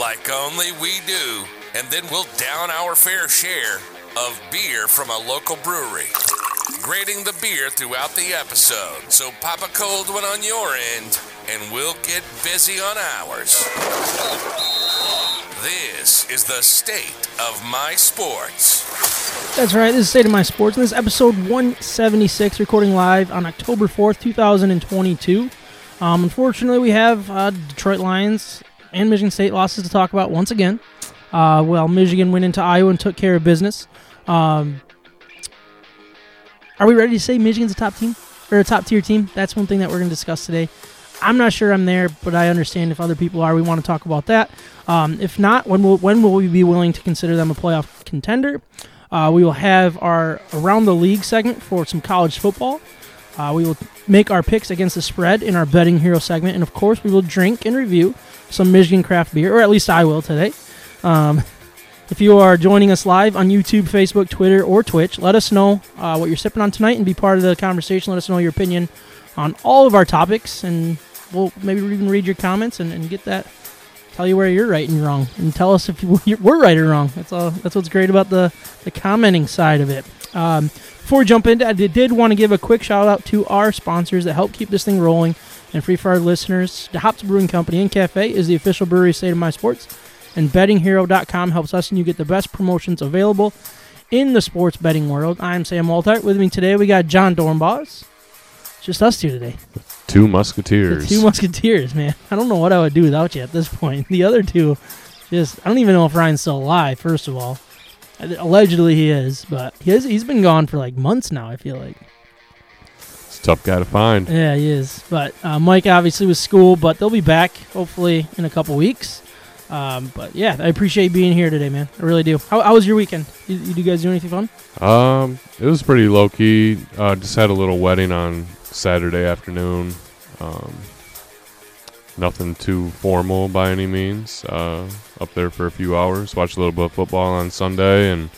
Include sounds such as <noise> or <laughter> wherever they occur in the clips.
like only we do, and then we'll down our fair share of beer from a local brewery. Grading the beer throughout the episode, so pop a cold one on your end, and we'll get busy on ours. This is the State of My Sports. That's right. This is State of My Sports, and this is episode 176, recording live on October 4th, 2022. Um, unfortunately, we have uh, Detroit Lions and Michigan State losses to talk about once again. Uh, well, Michigan went into Iowa and took care of business. Um, are we ready to say Michigan's a top team or a top tier team? That's one thing that we're going to discuss today. I'm not sure I'm there, but I understand if other people are. We want to talk about that. Um, if not, when will when will we be willing to consider them a playoff contender? Uh, we will have our around the league segment for some college football. Uh, we will make our picks against the spread in our betting hero segment, and of course, we will drink and review some Michigan craft beer, or at least I will today. Um, <laughs> if you are joining us live on YouTube, Facebook, Twitter, or Twitch, let us know uh, what you're sipping on tonight and be part of the conversation. Let us know your opinion on all of our topics, and we'll maybe even read your comments and, and get that. Tell you where you're right and wrong, and tell us if you, <laughs> we're right or wrong. That's all. That's what's great about the the commenting side of it. Um, before we jump into, I did, want to give a quick shout out to our sponsors that help keep this thing rolling and free for our listeners. The Hops Brewing Company and Cafe is the official brewery of State of My Sports, and BettingHero.com helps us and you get the best promotions available in the sports betting world. I'm Sam Waltart. With me today, we got John Dornbos. It's just us two today. Two The Musketeers. two Musketeers, man. I don't know what I would do without you at this point. <laughs> The other two, just I don't even know if Ryan's still alive. First of all, allegedly he is, but he is, he's been gone for like months now. I feel like. It's a tough guy to find. Yeah, he is. But uh, Mike obviously was school, but they'll be back hopefully in a couple weeks. Um, but yeah, I appreciate being here today, man. I really do. How, how was your weekend? You, you guys do anything fun? Um, it was pretty low key. Uh, just had a little wedding on Saturday afternoon. Um, nothing too formal by any means. Uh, up there for a few hours. Watched a little bit of football on Sunday, and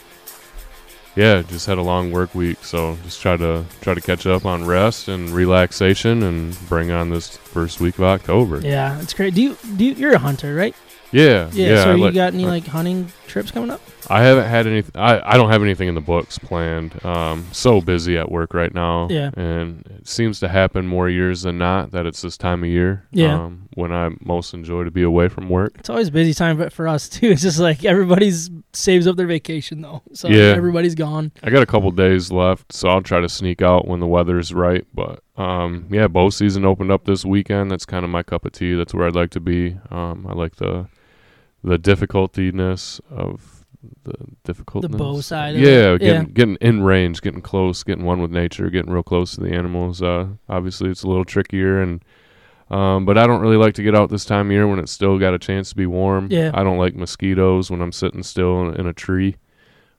yeah, just had a long work week. So just try to try to catch up on rest and relaxation, and bring on this first week of October. Yeah, it's great. Do you do you, you're a hunter, right? Yeah, Yeah. yeah. so I you like- got any like hunting trips coming up? I haven't had anything. I, I don't have anything in the books planned. Um, so busy at work right now. Yeah. And it seems to happen more years than not that it's this time of year. Yeah. Um, when I most enjoy to be away from work. It's always busy time but for us <laughs> too. It's just like everybody's saves up their vacation though, so Yeah. everybody's gone. I got a couple days left, so I'll try to sneak out when the weather's right. But um, yeah, bow season opened up this weekend. That's kind of my cup of tea. That's where I'd like to be. Um, I like the the difficultiness of the difficult The bow side of yeah, it. getting Yeah. getting in range, getting close, getting one with nature, getting real close to the animals. Uh, obviously, it's a little trickier, and um, but I don't really like to get out this time of year when it's still got a chance to be warm. Yeah. I don't like mosquitoes when I'm sitting still in, in a tree,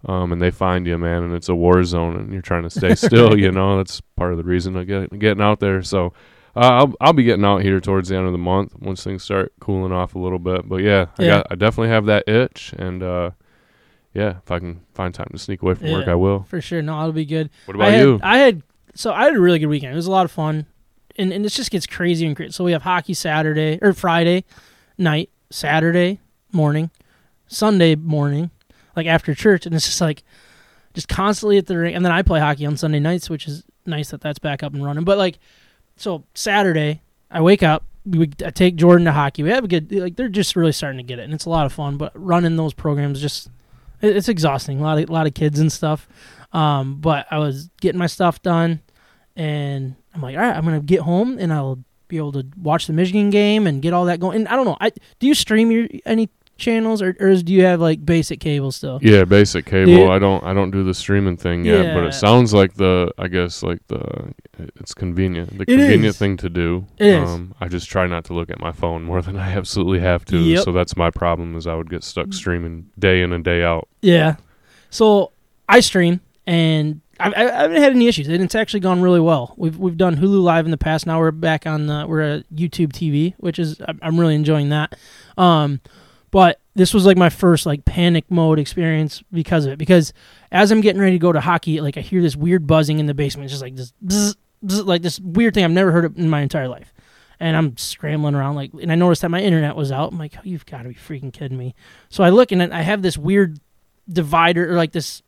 um, and they find you, man, and it's a war zone, and you're trying to stay <laughs> still. You know, that's part of the reason I get getting out there. So. Uh, I'll I'll be getting out here towards the end of the month once things start cooling off a little bit. But yeah, I got I definitely have that itch, and uh, yeah, if I can find time to sneak away from work, I will. For sure. No, it'll be good. What about I had, you? I had so I had a really good weekend. It was a lot of fun, and and it just gets crazy and crazy. So we have hockey Saturday or Friday night, Saturday morning, Sunday morning, like after church, and it's just like just constantly at the ring. And then I play hockey on Sunday nights, which is nice that that's back up and running. But like, so Saturday, I wake up. We I take Jordan to hockey. We have a good like they're just really starting to get it, and it's a lot of fun. But running those programs just it- it's exhausting. A lot of a lot of kids and stuff. Um, but I was getting my stuff done, and I'm like, all right, I'm gonna get home and I'll be able to watch the Michigan game and get all that going. And I don't know, I do you stream your any channels, or, or do you have like basic cable still? Yeah, basic cable. Dude. I don't I don't do the streaming thing yet, yeah. but it sounds like the I guess like the it's convenient. The It convenient is. thing to do. It is. Um I just try not to look at my phone more <laughs> than I absolutely have to. Yep. So that's my problem is I would get stuck streaming day in and day out. Yeah. So I stream, and I, I, I haven't had any issues, and it's actually gone really well. We've we've done Hulu Live in the past. Now we're back on the we're at YouTube TV, which is I'm- really enjoying that. Um, but this was like my first like panic mode experience because of it. Because as I'm getting ready to go to hockey, like I hear this weird buzzing in the basement, it's just like this, bzz, bzz, like this weird thing I've never heard in my entire life. And I'm scrambling around like, and I noticed that my internet was out. I'm like, oh, you've got to be freaking kidding me. So I look and I have this weird divider or like this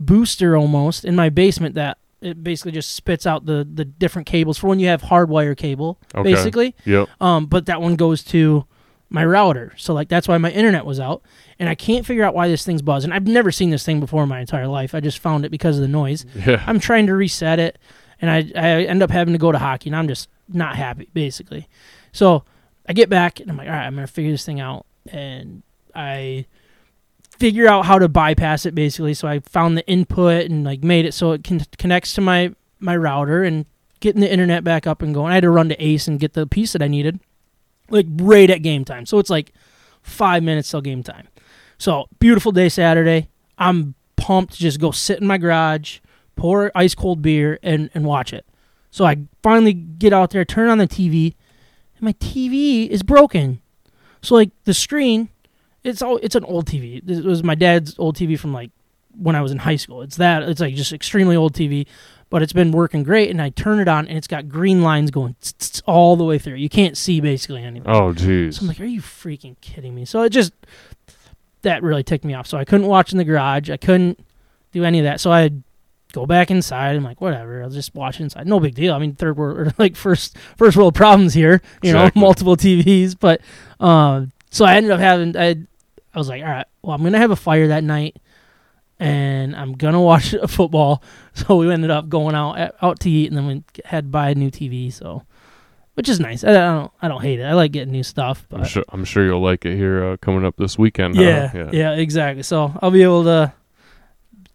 booster almost in my basement that it basically just spits out the the different cables. For when you have hardwire cable Okay. basically. Yep. um but that one goes to my router. So like that's why my internet was out. And i can't figure out why this thing's buzzing. I've never seen this thing before in my entire life. I just found it because of the noise. Yeah. i'm trying to reset it and i i end up having to go to hockey and i'm just not happy basically. So i get back and i'm like all right i'm gonna figure this thing out. And i figure out how to bypass it basically. So i found the input and like made it so it can connects to my my router and getting the internet back up and going. I had to run to ace and get the piece that i needed like right at game time. So it's like five minutes till game time. So beautiful day saturday. I'm pumped to just go sit in my garage pour ice cold beer and and watch it. So i finally get out there turn on the tv and my tv is broken. So like the screen it's all it's an old TV. It was my dad's old TV from like when I was in high school. It's that it's like just extremely old TV, but it's been working great. And I turn it on and it's got green lines going all the way through. You can't see basically anything. Oh jeez. So I'm like, are you freaking kidding me? So it just that really ticked me off. So I couldn't watch in the garage. I couldn't do any of that. So I go back inside. I'm like, whatever. I'll just watch inside. No big deal. I mean, third world or <laughs> like first first world problems here. You Exactly. know, multiple TVs. But um, so I ended up having. I I was like, all right, well, I'm gonna have a fire that night, and I'm gonna <laughs> watch football. <laughs> So we ended up going out out to eat, and then we had to buy a new TV. So. Which is nice. I I don't. I don't hate it. I like getting new stuff. But I'm sure I'm sure you'll like it here uh, coming up this weekend. huh? yeah, yeah, exactly. So I'll be able to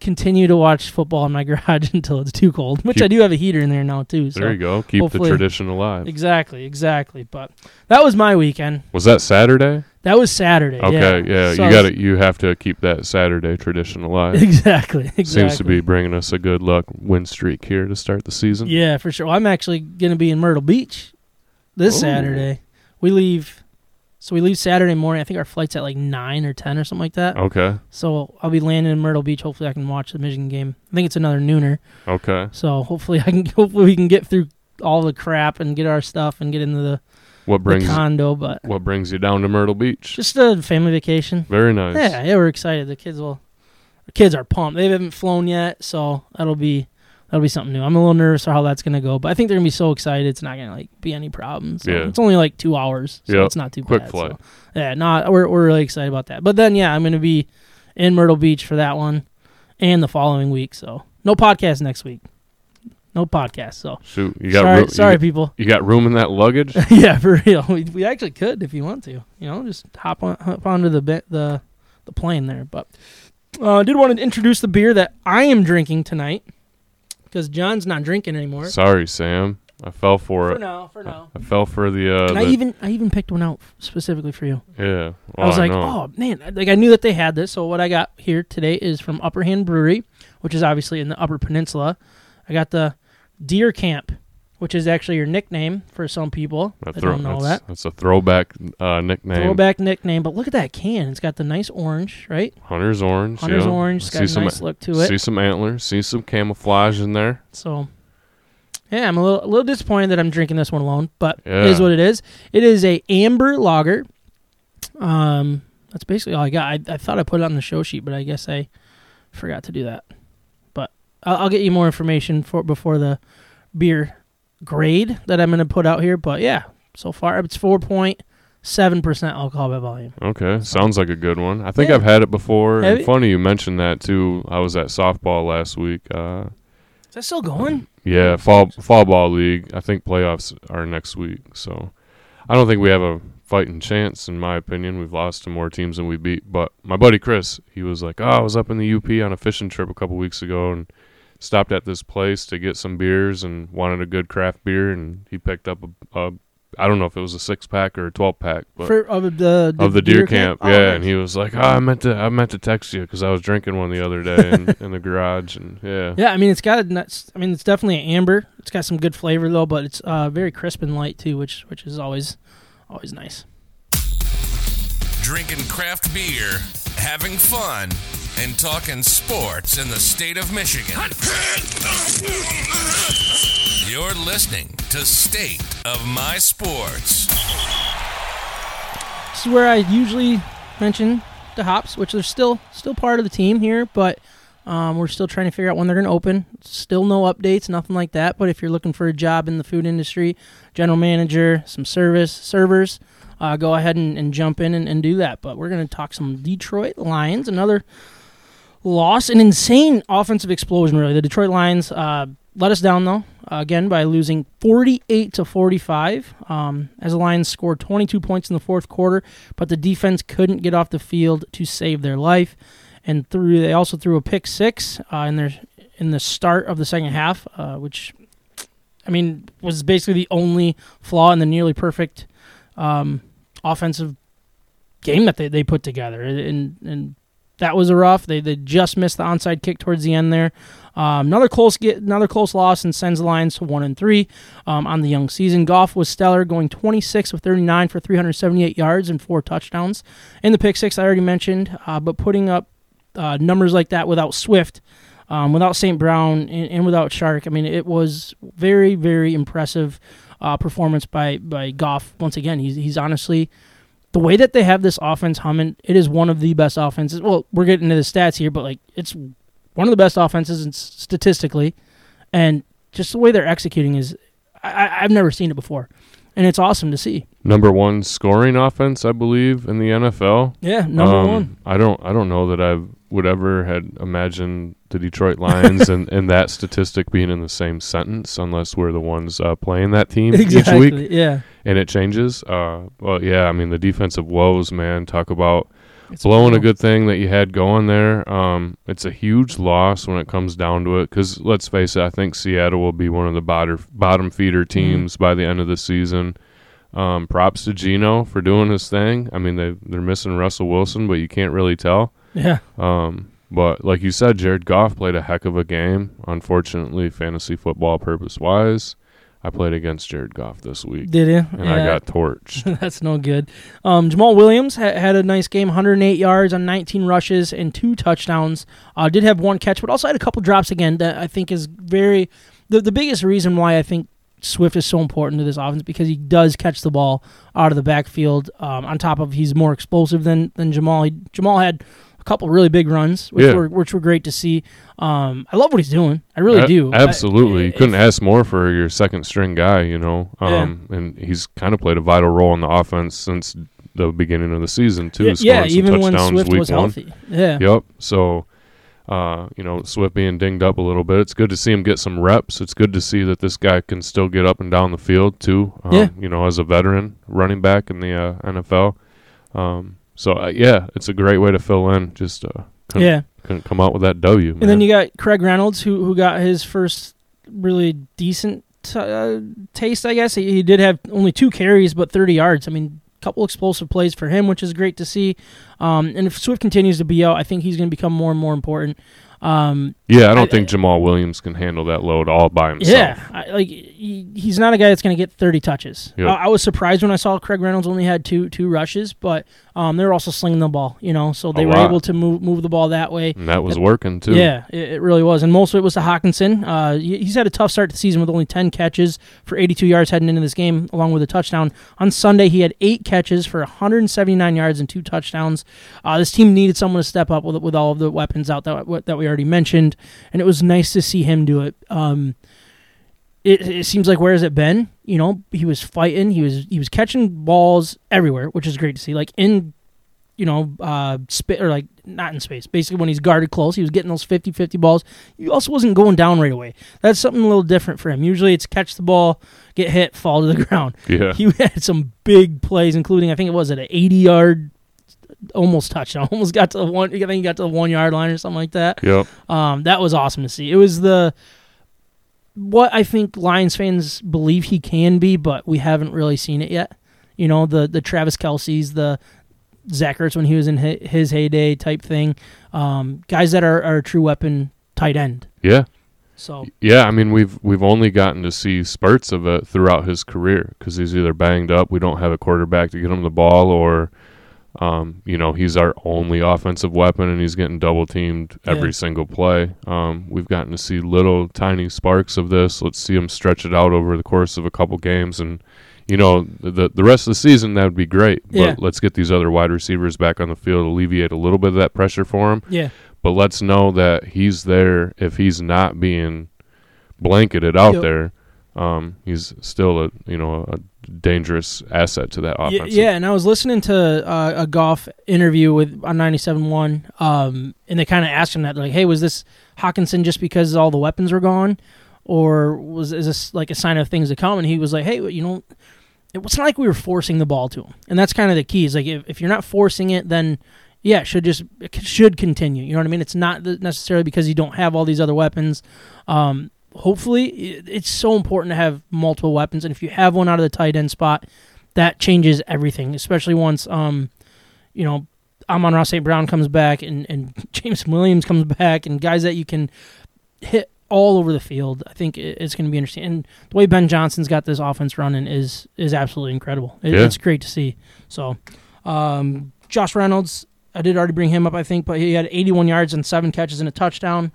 continue to watch football in my <laughs> garage until it's too cold. Which Keep- I do have a heater in there now too. So There you go. Keep the tradition alive. exactly, exactly. But that was my weekend. Was that Saturday? That was Saturday. Okay, yeah. yeah. So you got to You have to keep that Saturday tradition alive. Exactly, <laughs> exactly. Seems to be bringing us a good luck win streak here to start the season. Yeah, for sure. Well, I'm actually gonna be in Myrtle Beach this Ooh. Saturday. We leave. So we leave Saturday morning. I think our flight's at like nine or ten or something like that. Okay. So I'll be landing in Myrtle Beach. Hopefully, I can watch the Michigan game. I think it's another nooner. Okay. So hopefully <laughs> I can hopefully we can get through all the crap and get our stuff and get into the, What the brings condo. But What brings you down to Myrtle Beach? just a family vacation. Very nice. Yeah, yeah, we're excited. The kids will. The kids are pumped. They haven't flown yet, so that'll be that'll be something new. I'm a little nervous for how that's gonna go, but I think they're gonna be so excited. It's not gonna like be any problems. So Yeah. it's only like two hours, so Yep. it's not too Quick bad. flight. So, yeah, no, we're we're really excited about that. But then yeah, I'm gonna be in Myrtle Beach for that one, and the following week. So no podcast next week. No podcast. So Shoot, you got sorry, room, sorry, You, people. you got room in that luggage? <laughs> yeah, for real. We, we actually could if you want to. You know, just hop on hop onto the the the plane there. But uh, I did want to introduce the beer that I am drinking tonight because John's not drinking anymore. Sorry, Sam. I fell for for it. now, for now. I fell for the. Uh, And I the- even I even picked one out specifically for you. yeah. I was Oh, like, know. oh man, like I knew that they had this. So what I got here today is from Upper Hand Brewery, which is obviously in the Upper Peninsula. I got the Deer Camp, which is actually your nickname for some people. That I throw- don't know that's, that. That's a throwback uh, nickname. Throwback nickname, but look at that can. It's got the nice orange, right? Hunter's orange. Hunter's yeah. orange. It's See got a some, nice look to it. See some antlers. See some camouflage in there. So, yeah, I'm a little, a little disappointed that I'm drinking this one alone, but Yeah. it is what it is. It is a amber lager. Um, that's basically all I got. I, I thought I put it on the show sheet, but I guess I forgot to do that. I'll, I'll get you more information for before the beer grade that I'm going to put out here. But yeah, so far it's 4.7% alcohol by volume. Okay, sounds like a good one. I think Yeah. I've had it before. Have And you? funny you mentioned that too. I was at softball last week. Uh, Is that still going? yeah, fall fall ball league. I think playoffs are next week. So I don't think we have a fighting chance, in my opinion. We've lost to more teams than we beat. But my buddy Chris, he was like, "Oh, I was up in the UP on a fishing trip a couple weeks ago and stopped at this place to get some beers and wanted a good craft beer, and he picked up a, a I don't know if it was a six pack or a twelve pack, but For, of the, of the deer, camp, Oh, yeah. nice. And he was like, "Oh, I meant to, I meant to text you because I was drinking one the other day in, <laughs> in the garage, and yeah, Yeah, I mean it's got a nuts. I mean it's definitely an amber. It's got some good flavor though, but it's uh, very crisp and light too, which which is always always nice. Drinking craft beer, having fun, and talking sports in the state of Michigan. You're listening to State of My Sports. This is where I usually mention the hops, which are still still part of the team here, but um, we're still trying to figure out when they're going to open. Still no updates, nothing like that. But if you're looking for a job in the food industry, general manager, some service servers, uh, go ahead and, and jump in and, and do that. But we're going to talk some Detroit Lions, another loss, an insane offensive explosion. Really, the Detroit Lions uh, let us down though again by losing 48 to 45. Um, as the Lions scored 22 points in the fourth quarter, but the defense couldn't get off the field to save their life, and threw. They also threw a pick six uh, in their in the start of the second half, uh, which I mean was basically the only flaw in the nearly perfect um, offensive game that they, they put together, and and that was a rough. They they just missed the onside kick towards the end there. Um, another close get another close loss and sends the Lions to one and three um, on the young season. Goff was stellar, going 26 of 39 for 378 yards and four touchdowns. In the pick six, I already mentioned, uh, but putting up uh, numbers like that without Swift, um, without St. Brown, and, and without Chark, I mean, it was very very impressive uh, performance by by Goff. Once again, he's he's honestly the way that they have this offense humming, it is one of the best offenses. Well, we're getting into the stats here, but like it's one of the best offenses statistically, and just the way they're executing is I, I've never seen it before, and it's awesome to see. number one scoring offense, I believe, in the NFL. Yeah, number Um, one. I don't, I don't know that I would ever had imagined the Detroit Lions <laughs> and, and that statistic being in the same sentence, unless we're the ones uh, playing that team each week. Exactly. Yeah. And it changes. Uh, well, yeah, I mean the defensive woes, man. Talk about It's blowing a good thing that you had going there. Um, it's a huge loss when it comes down to it. Because let's face it, I think Seattle will be one of the bottom bottom feeder teams by the end of the season. Um, props to Geno for doing his thing. I mean they they're missing Russell Wilson, but you can't really tell. Yeah. Um, but like you said, Jared Goff played a heck of a game. Unfortunately, fantasy football purpose wise, I played against Jared Goff this week, Did you? and I got <laughs> torched. That's no good. Um, Jamaal Williams ha- had a nice game, 108 yards on 19 rushes and two touchdowns. Uh, did have one catch, but also had a couple drops again that I think is very the the biggest reason why I think Swift is so important to this offense because he does catch the ball out of the backfield. Um, on top of he's more explosive than than Jamaal. He, Jamaal had a couple really big runs, which Yeah. were which were great to see. Um, I love what he's doing. I really A- do. Absolutely, I- you couldn't ask more for your second string guy. You know, um, and he's kind of played a vital role in the offense since the beginning of the season too. yeah, yeah, even when Swift was one. healthy. Yeah. Yep. So, uh, you know, Swift being dinged up a little bit. It's good to see him get some reps. It's good to see that this guy can still get up and down the field too. Um, Yeah. You know, as a veteran running back in the uh, NFL. Um, so uh, yeah, it's a great way to fill in. Just uh, couldn't, Yeah. couldn't come out with that W. And then you got Craig Reynolds, who who got his first really decent uh, taste, I guess. He, he did have only two carries, but 30 yards. I mean, a couple explosive plays for him, which is great to see. Um, and if Swift continues to be out, I think he's going to become more and more important. Um, yeah, I don't I- think Jamaal Williams can handle that load all by himself. yeah, I, like he, he's not a guy that's going to get 30 touches. Yep. I, I was surprised when I saw Craig Reynolds only had two two rushes, but um, they were also slinging the ball, you know, so they were lot. able to move move the ball that way. And that was working too. Yeah, it, it really was, and most of it was to Hockenson. Uh, he- he's had a tough start to the season with only ten catches for 82 yards heading into this game, along with a touchdown. On Sunday, he had eight catches for 179 yards and two touchdowns. Uh, this team needed someone to step up with with all of the weapons out that that we already mentioned, and it was nice to see him do it. Um, it, it seems like where has it been? You know, he was fighting. He was he was catching balls everywhere, which is great to see. Like in you know, uh, spit or like not in space. Basically, when he's guarded close, he was getting those 50-50 balls. He also wasn't going down right away. That's something a little different for him. Usually, it's catch the ball, get hit, fall to the <laughs> ground. Yeah. He <laughs> had some big plays, including I think it was at an eighty-yard, almost touchdown. <laughs> Almost got to the one. I think he got to the one-yard line or something like that. Yep. Um, that was awesome to see. It was the what I think Lions fans believe he can be, but we haven't really seen it yet. You know, the the Travis Kelce's, the Zach Ertz when he was in his heyday type thing. Um, guys that are, are a true weapon tight end. Yeah. So Yeah, I mean we've we've only gotten to see spurts of it throughout his career because he's either banged up, we don't have a quarterback to get him the ball, or um, you know he's our only offensive weapon and he's getting double teamed every Yeah. single play. Um, we've gotten to see little tiny sparks of this. Let's see him stretch it out over the course of a couple games, and you know the the rest of the season that would be great. But Yeah. let's get these other wide receivers back on the field, alleviate a little bit of that pressure for him yeah, but let's know that he's there if he's not being blanketed out Yep. there. Um, he's still a you know a dangerous asset to that Y- offense. yeah. And I was listening to uh, a Goff interview with on 97.1, um, and they kind of asked him that, like, "Hey, was this Hockenson just because all the weapons were gone, or was is this like a sign of things to come?" And he was like, "Hey, you know." It was not like we were forcing the ball to him, and that's kind of the key. Is like if, if you're not forcing it, then yeah, it should just it should continue. You know what I mean? It's not necessarily because you don't have all these other weapons. Um, hopefully, it's so important to have multiple weapons, and if you have one out of the tight end spot, that changes everything. Especially once, um, you know, Amon-Ra St. Brown comes back, and and <laughs> Jameson Williams comes back, and guys that you can hit all over the field. I think it's going to be interesting. And the way Ben Johnson's got this offense running is is absolutely incredible. It, Yeah. It's great to see. So, um, Josh Reynolds, I did already bring him up, I think, but he had 81 yards and seven catches and a touchdown,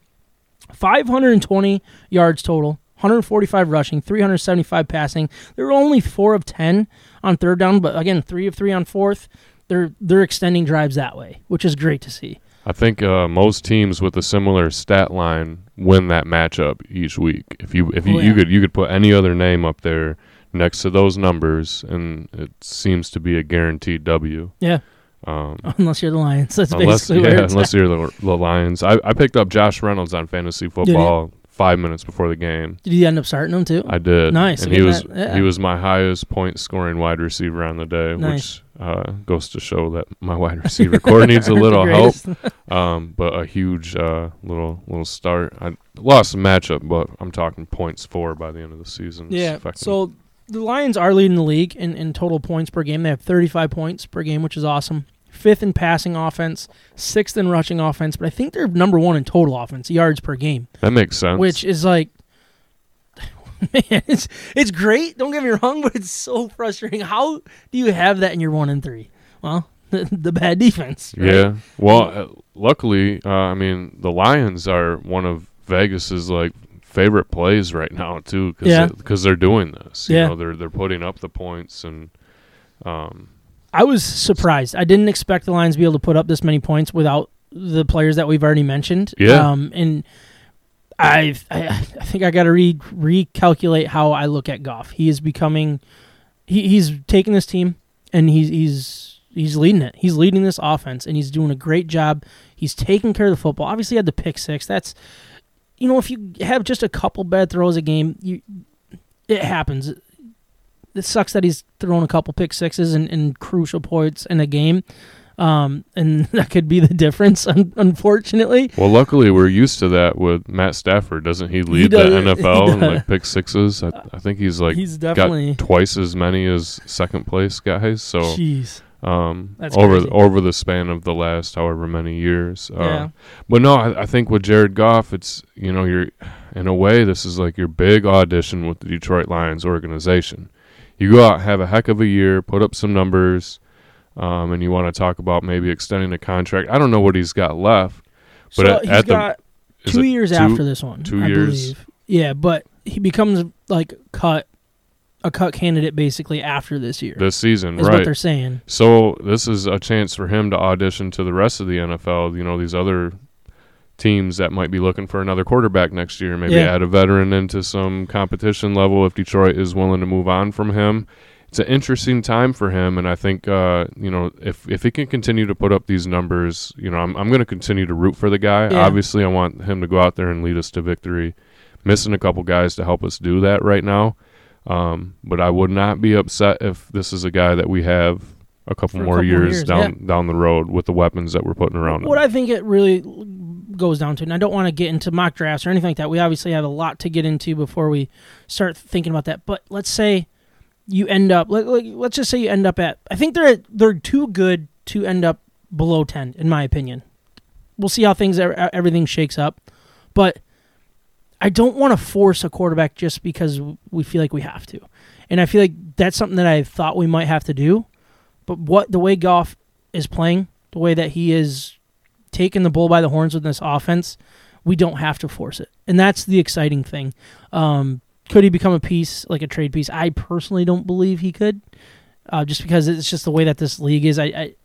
520 yards total. 145 rushing, 375 passing. They were only four of 10 on third down, but again, three of three on fourth. They're they're extending drives that way, which is great to see. I think uh, most teams with a similar stat line win that matchup each week. If you if you, Oh, you could you could put any other name up there next to those numbers, and it seems to be a guaranteed W. Yeah, Um, <laughs> unless you're the Lions, that's unless basically yeah, unless at. you're the, the Lions. I, I picked up Josh Reynolds on fantasy football five minutes before the game. Did you end up starting him too? I did. Nice. And he was yeah. he was my highest point scoring wide receiver on the day, Nice. which uh, goes to show that my wide <laughs> receiver core <laughs> needs a little help. Um, but a huge uh, little little start. I lost the matchup, but I'm talking points for by the end of the season. Yeah. So the Lions are leading the league in, in total points per game. They have 35 points per game, which is awesome. Fifth in passing offense, sixth in rushing offense, but I think they're number one in total offense, yards per game, that makes sense. which is like, <laughs> man, it's it's great. Don't get me wrong, <laughs> but it's so frustrating. How do you have that in your one and three? Well, <laughs> the, the bad defense. right? yeah. Well, uh, luckily, uh, I mean the Lions are one of Vegas's like favorite plays right now too, because Yeah. they're doing this. You Yeah. know, they're they're putting up the points and. Um, I was surprised. I didn't expect the Lions to be able to put up this many points without the players that we've already mentioned. Yeah. Um, and I, I, I think I got to re recalculate how I look at Goff. He is becoming, he, he's taking this team and he's he's he's leading it. He's leading this offense and he's doing a great job. He's taking care of the football. Obviously, he had the pick six. That's, you know, if you have just a couple bad throws a game, you, it happens it sucks that he's thrown a couple pick sixes and, and crucial points in a game. Um, and <laughs> that could be the difference, un- unfortunately. well, luckily we're used to that with Matt Stafford. Doesn't he lead does- <laughs> the NFL in like pick sixes? I, I think he's like he's definitely. got twice as many as second place guys. So Jeez. um, That's over crazy. over the span of the last however many years. Uh, Yeah. But no, I, I think with Jared Goff, it's you know you're in a way this is like your big audition with the Detroit Lions organization. You go out, have a heck of a year, put up some numbers, um, and you want to talk about maybe extending a contract. I don't know what he's got left. But so at- he's at the- got two years two- after this one. two I years? believe. Yeah, but he becomes like cut, a cut candidate basically after this year. this season, is right? what they're saying. So this is a chance for him to audition to the rest of the NFL. You know, these other teams that might be looking for another quarterback next year. Maybe Yeah. add a veteran into some competition level if Detroit is willing to move on from him. it's an interesting time for him, and I think uh, you know if if he can continue to put up these numbers, you know, I'm I'm going to continue to root for the guy. Yeah. Obviously, I want him to go out there and lead us to victory. Missing a couple guys to help us do that right now, um, but I would not be upset if this is a guy that we have a couple For a more couple years, years, down down the road with the weapons that we're putting around him. What I think it really goes down to, and I don't want to get into mock drafts or anything like that. We obviously have a lot to get into before we start thinking about that. But let's say you end up, let, let, let's just say you end up at, I think they're they're too good to end up below ten, in my opinion. We'll see how things everything shakes up, but I don't want to force a quarterback just because we feel like we have to, and I feel like that's something that I thought we might have to do. But what the way Goff is playing, the way that he is taking the bull by the horns with this offense, we don't have to force it, and that's the exciting thing. Um, could he become a piece like a trade piece? I personally don't believe he could, uh, just because it's just the way that this league is. I, I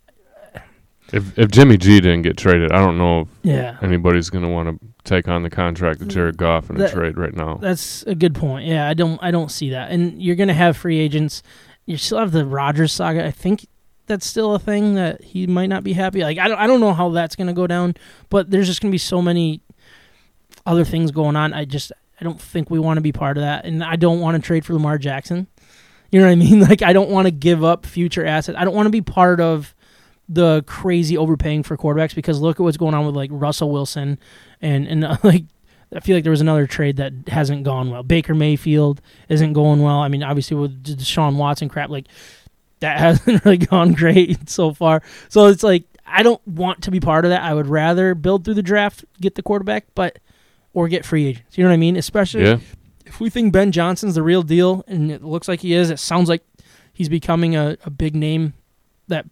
if if Jimmy G didn't get traded, I don't know if yeah, anybody's going to want to take on the contract of Jared Goff in That- a trade right now. That's a good point. Yeah, I don't I don't see that. And you're gonna have free agents. You still have the Rodgers saga. I think that's still a thing that he might not be happy. Like I don't I don't know how that's gonna go down, but there's just gonna be so many other things going on. I just I don't think we want to be part of that, and I don't want to trade for Lamar Jackson. You know what I mean? <laughs> Like I don't want to give up future assets. I don't want to be part of the crazy overpaying for quarterbacks because look at what's going on with like Russell Wilson and and uh, <laughs> like I feel like there was another trade that hasn't gone well. Baker Mayfield isn't going well. I mean, obviously with Deshaun Watson crap, like that <laughs> hasn't really gone great so far. So it's like I don't want to be part of that. I would rather build through the draft, get the quarterback, but or get free agents. You know what I mean? Especially Yeah, if we think Ben Johnson's the real deal, and it looks like he is. It sounds like he's becoming a, a big name that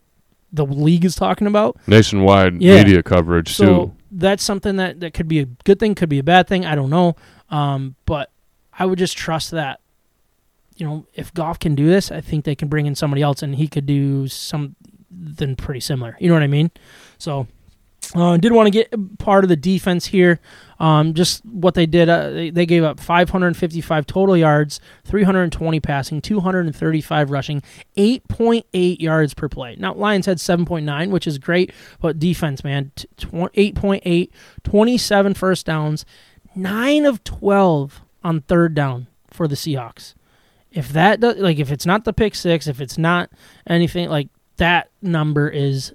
the league is talking about. nationwide Yeah. media coverage So too. that's something that, that could be a good thing, could be a bad thing. I don't know. Um, but I would just trust that, you know, if Goff can do this, I think they can bring in somebody else and he could do something pretty similar. You know what I mean? So uh, did want to get part of the defense here. Um, just what they did, uh, they, they gave up 555 total yards, 320 passing, 235 rushing, 8.8 yards per play. Now, Lions had 7.9, which is great, but defense, man, t- tw- 8.8, 27 first downs, 9 of 12 on third down for the Seahawks. If that does, like if it's not the pick six, if it's not anything like that number is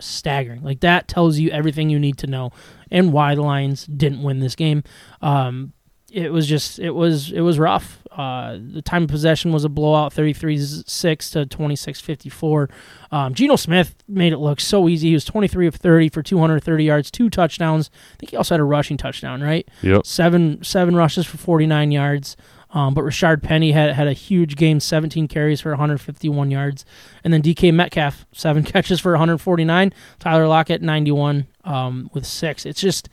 staggering. Like that tells you everything you need to know and why the Lions didn't win this game. Um, it was just it was it was rough. Uh, the time of possession was a blowout, 33-6 to 26-54. Um, Geno Smith made it look so easy. He was 23 of 30 for 230 yards, two touchdowns. I think he also had a rushing touchdown, right? Yep. seven seven rushes for 49 yards. Um, but Rashaad Penny had had a huge game, 17 carries for 151 yards, and then DK Metcalf seven <laughs> catches for 149. Tyler Lockett 91 um, with six. It's just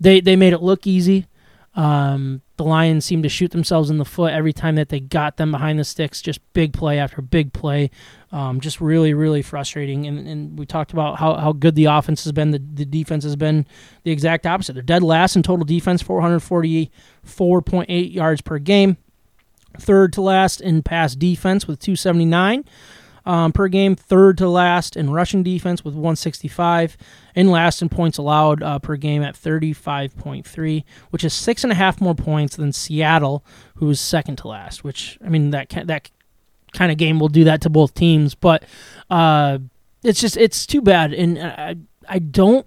they they made it look easy. Um, the Lions seemed to shoot themselves in the foot every time that they got them behind the sticks. Just big play after big play. Um, just really, really frustrating. And, and we talked about how, how good the offense has been. The, the defense has been the exact opposite. They're dead last in total defense, 444.8 yards per game. Third to last in pass defense with 279 um, per game. Third to last in rushing defense with 165. And last in points allowed uh, per game at 35.3, which is six and a half more points than Seattle, who is second to last. Which I mean that that kind of game will do that to both teams, but uh, it's just it's too bad, and I I don't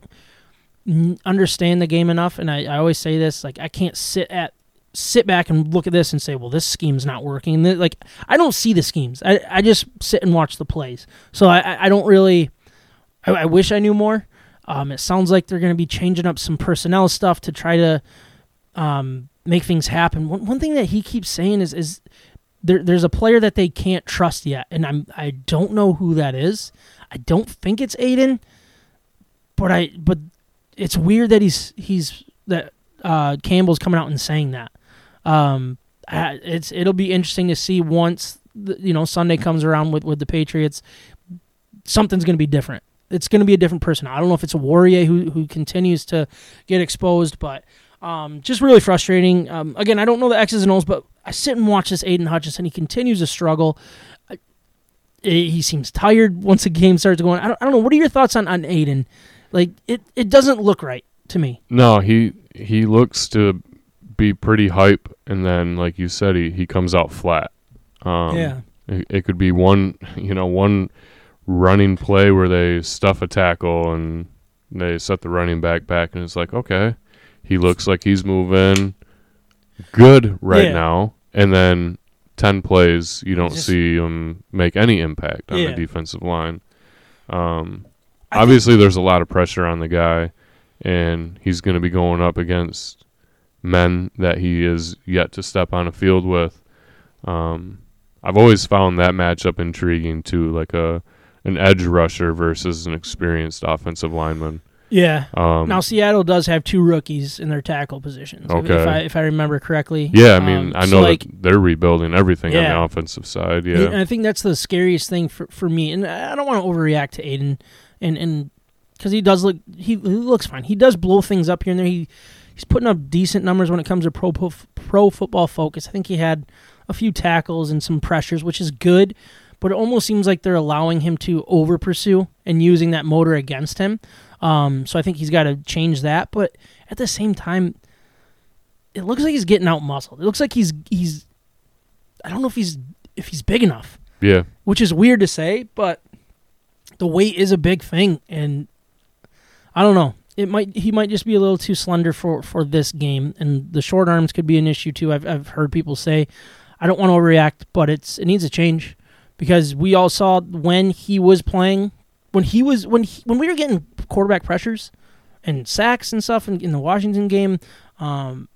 understand the game enough, and I, I always say this like I can't sit at sit back and look at this and say, well, this scheme's not working. Like I don't see the schemes. I, I just sit and watch the plays. So I, I- I don't really. I, I wish I knew more. Um, it sounds like they're going to be changing up some personnel stuff to try to um, make things happen. One, one thing that he keeps saying is is there, there's a player that they can't trust yet, and I'm I don't know who that is. I don't think it's Aidan, but I but it's weird that he's he's that uh, Campbell's coming out and saying that. Um, I- it's it'll be interesting to see once the, you know Sunday comes around with with the Patriots. Something's going to be different. It's going to be a different person. I don't know if it's a Warrior who who continues to get exposed, but um, just really frustrating. Um, again, I don't know the X's and O's, but I sit and watch this Aidan Hutchinson. He continues to struggle. eh, he seems tired once the game starts going. I don't, I don't know. What are your thoughts on on Aidan? Like it, it doesn't look right to me. No, he he looks to be pretty hype, and then like you said, he he comes out flat. Um, yeah, It, it could be one, <laughs> you know, one running play where they stuff a tackle and they set the running back back, and it's like, okay, he looks like he's moving good right Yeah. now, and then ten plays you don't Just- see him make any impact on Yeah. the defensive line. Um, obviously, there's a lot of pressure on the guy, and he's going to be going up against men that he is yet to step on a field with. Um, I've always found that matchup intriguing too, like a an edge rusher versus an experienced offensive lineman. yeah. Um, now Seattle does have two rookies in their tackle positions. if- If Okay. I if I remember correctly. yeah, I mean, Um, I so, know like, that they're rebuilding everything on the offensive side. Yeah. And I think that's the scariest thing for, for me. And I don't want to overreact to Aidan, and and because he does look he, he looks fine. He does blow things up here and there. He he's putting up decent numbers when it comes to pro, pro football focus. I think he had a few tackles and some pressures, which is good. But it almost seems like they're allowing him to over pursue and using that motor against him. Um, so I think he's got to change that. But at the same time, it looks like he's getting out muscled. It looks like he's he's I don't know if he's if he's big enough yeah, which is weird to say, but the weight is a big thing, and I don't know. It might he might just be a little too slender for for this game, and the short arms could be an issue too. I've I've heard people say. I don't want to overreact, but it's it needs a change because we all saw when he was playing, when he was when he, when we were getting quarterback pressures and sacks and stuff in, in the Washington game. Um,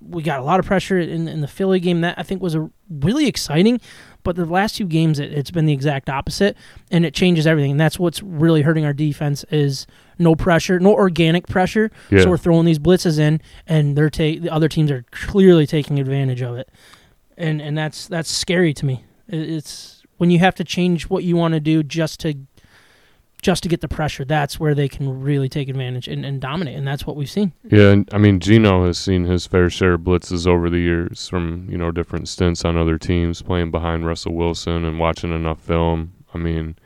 we got a lot of pressure in, in the Philly game. That I think was a really exciting. But the last two games, it, it's been the exact opposite, and it changes everything. And that's what's really hurting our defense is no pressure, no organic pressure. yeah. So we're throwing these blitzes in, and they're ta- the other teams are clearly taking advantage of it, and and that's that's scary to me. It- It's when you have to change what you want to do just to just to get the pressure. That's where they can really take advantage and, and dominate, and that's what we've seen. Yeah, and, I mean Geno has seen his fair share of blitzes over the years from you know different stints on other teams, playing behind Russell Wilson and watching enough film. I mean,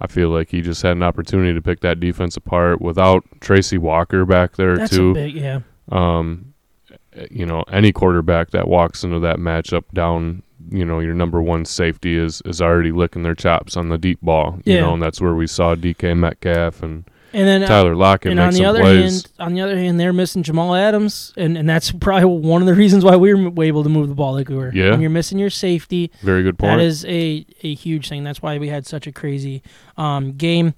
I feel like he just had an opportunity to pick that defense apart without Tracy Walker back there That's too. a big yeah. um, you know, any quarterback that walks into that matchup down, you know, your number one safety is is already licking their chops on the deep ball. You Yeah. know, and that's where we saw DK Metcalf and And then uh, Tyler Lockett and on the other plays. hand, on the other hand, they're missing Jamal Adams, and, and that's <laughs> probably one of the reasons why we were able to move the ball like we were. Yeah. when you're missing your safety, Very good point. that is a a huge thing. That's why we had such a crazy um, game.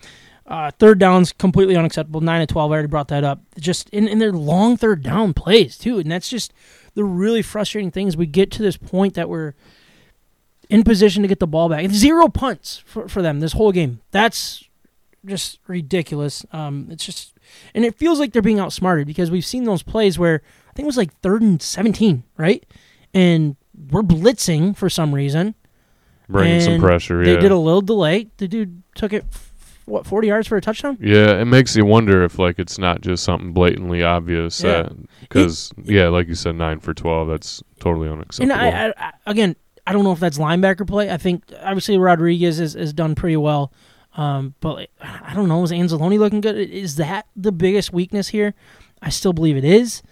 Uh, third downs completely unacceptable. Nine to twelve. I already brought that up. Just in, in their long third down plays too, and that's just the really frustrating things. We get to this point that we're in position to get the ball back. Zero punts for, for them this whole game. That's just ridiculous. Um, it's just, and it feels like they're being outsmarted because we've seen those plays where I think it was like third and seventeen, right? And we're blitzing for some reason. Bringing some and pressure. They yeah. did a little delay. The dude took it, what, 40 yards for a touchdown? Yeah, it makes you wonder if like it's not just something blatantly obvious. Yeah. Because yeah, like you said, nine for twelve. That's totally And unacceptable. I, I, I, again, I don't know if that's linebacker play. I think, obviously, Rodriguez has, has done pretty well. Um, but I don't know. Is Anzalone looking good? Is that the biggest weakness here? I still believe it is.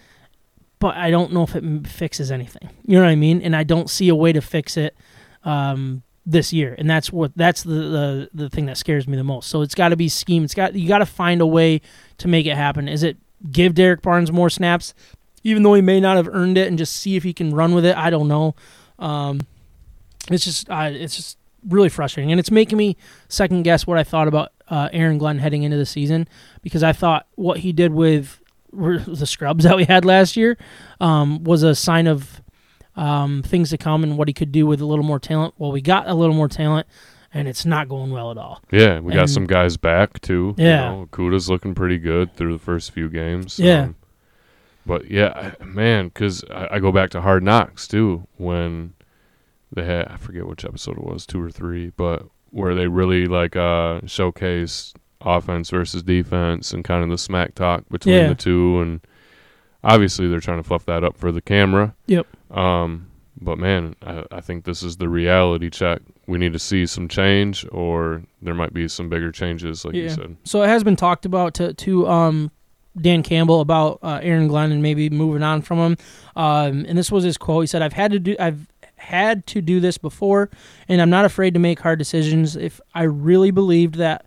But I don't know if it fixes anything. You know what I mean? And I don't see a way to fix it um, this year. And that's what that's the, the the thing that scares me the most. So it's got to be scheme. It's got you got to find a way to make it happen. Is it give Derrick Barnes more snaps, even though he may not have earned it, and just see if he can run with it? I don't know. Um, it's just uh, it's just really frustrating, and it's making me second guess what I thought about uh, Aaron Glenn heading into the season because I thought what he did with the scrubs <laughs> that we had last year um, was a sign of um, things to come and what he could do with a little more talent. Well, we got a little more talent, and it's not going well at all. yeah, we got some guys back too. Yeah. you know, Kuda's looking pretty good through the first few games. Yeah. Um, but yeah, man, because I, I go back to Hard Knocks too when they had I forget which episode it was, two or three, but where they really like uh showcase offense versus defense and kind of the smack talk between Yeah. the two and obviously they're trying to fluff that up for the camera. Yep. Um but man, I, I think this is the reality check. We need to see some change, or there might be some bigger changes, like you said. So it has been talked about to to um, Dan Campbell about uh, Aaron Glenn and maybe moving on from him. Um, and this was his quote. He said, "I've had to do I've had to do this before, and I'm not afraid to make hard decisions if I really believed that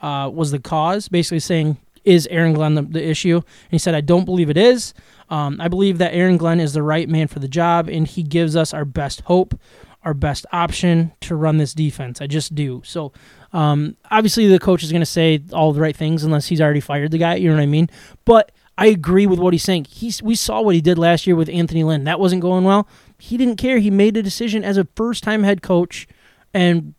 uh, was the cause." Basically saying, "Is Aaron Glenn the, the issue?" And he said, "I don't believe it is. Um, I believe that Aaron Glenn is the right man for the job, and he gives us our best hope." Our best option to run this defense. I just do. So, um, obviously, the coach is going to say all the right things unless he's already fired the guy. You know what I mean? But I agree with what he's saying. He's we saw what he did last year with Anthony Lynn. That wasn't going well. He didn't care. He made a decision as a first time head coach, and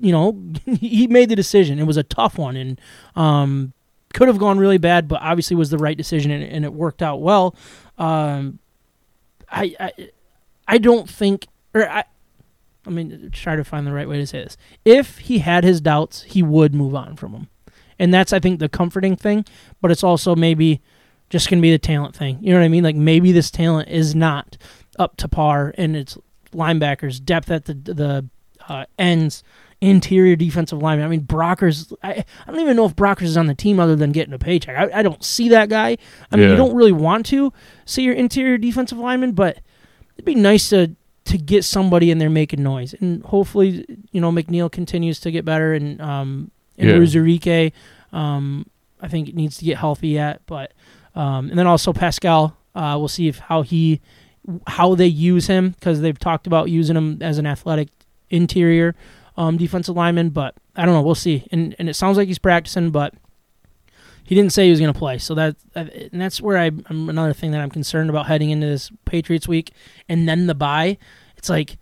you know <laughs> he made the decision. It was a tough one, and um, could have gone really bad, but obviously was the right decision, and, and it worked out well. Um, I, I I don't think, or I. I mean, try to find the right way to say this. If he had his doubts, he would move on from him. And that's, I think, the comforting thing. But it's also maybe just to be the talent thing. You know what I mean? Like maybe this talent is not up to par and it's linebackers, depth at the the uh, ends, interior defensive lineman. I mean, Brockers, I, I don't even know if Brockers is on the team other than getting a paycheck. I, I don't see that guy. I mean, you don't really want to see your interior defensive lineman, but it'd be nice to to get somebody in there making noise. And hopefully, you know, McNeil continues to get better and um and Yeah. Onwuzurike, um, I think it needs to get healthy yet. But um and then also Paschal, uh we'll see if how he how they use him because they've talked about using him as an athletic interior um defensive lineman, but I don't know, we'll see. And and it sounds like he's practicing, but he didn't say he was going to play, so that and that's where I, I'm another thing that I'm concerned about heading into this Patriots week, and then the bye. It's like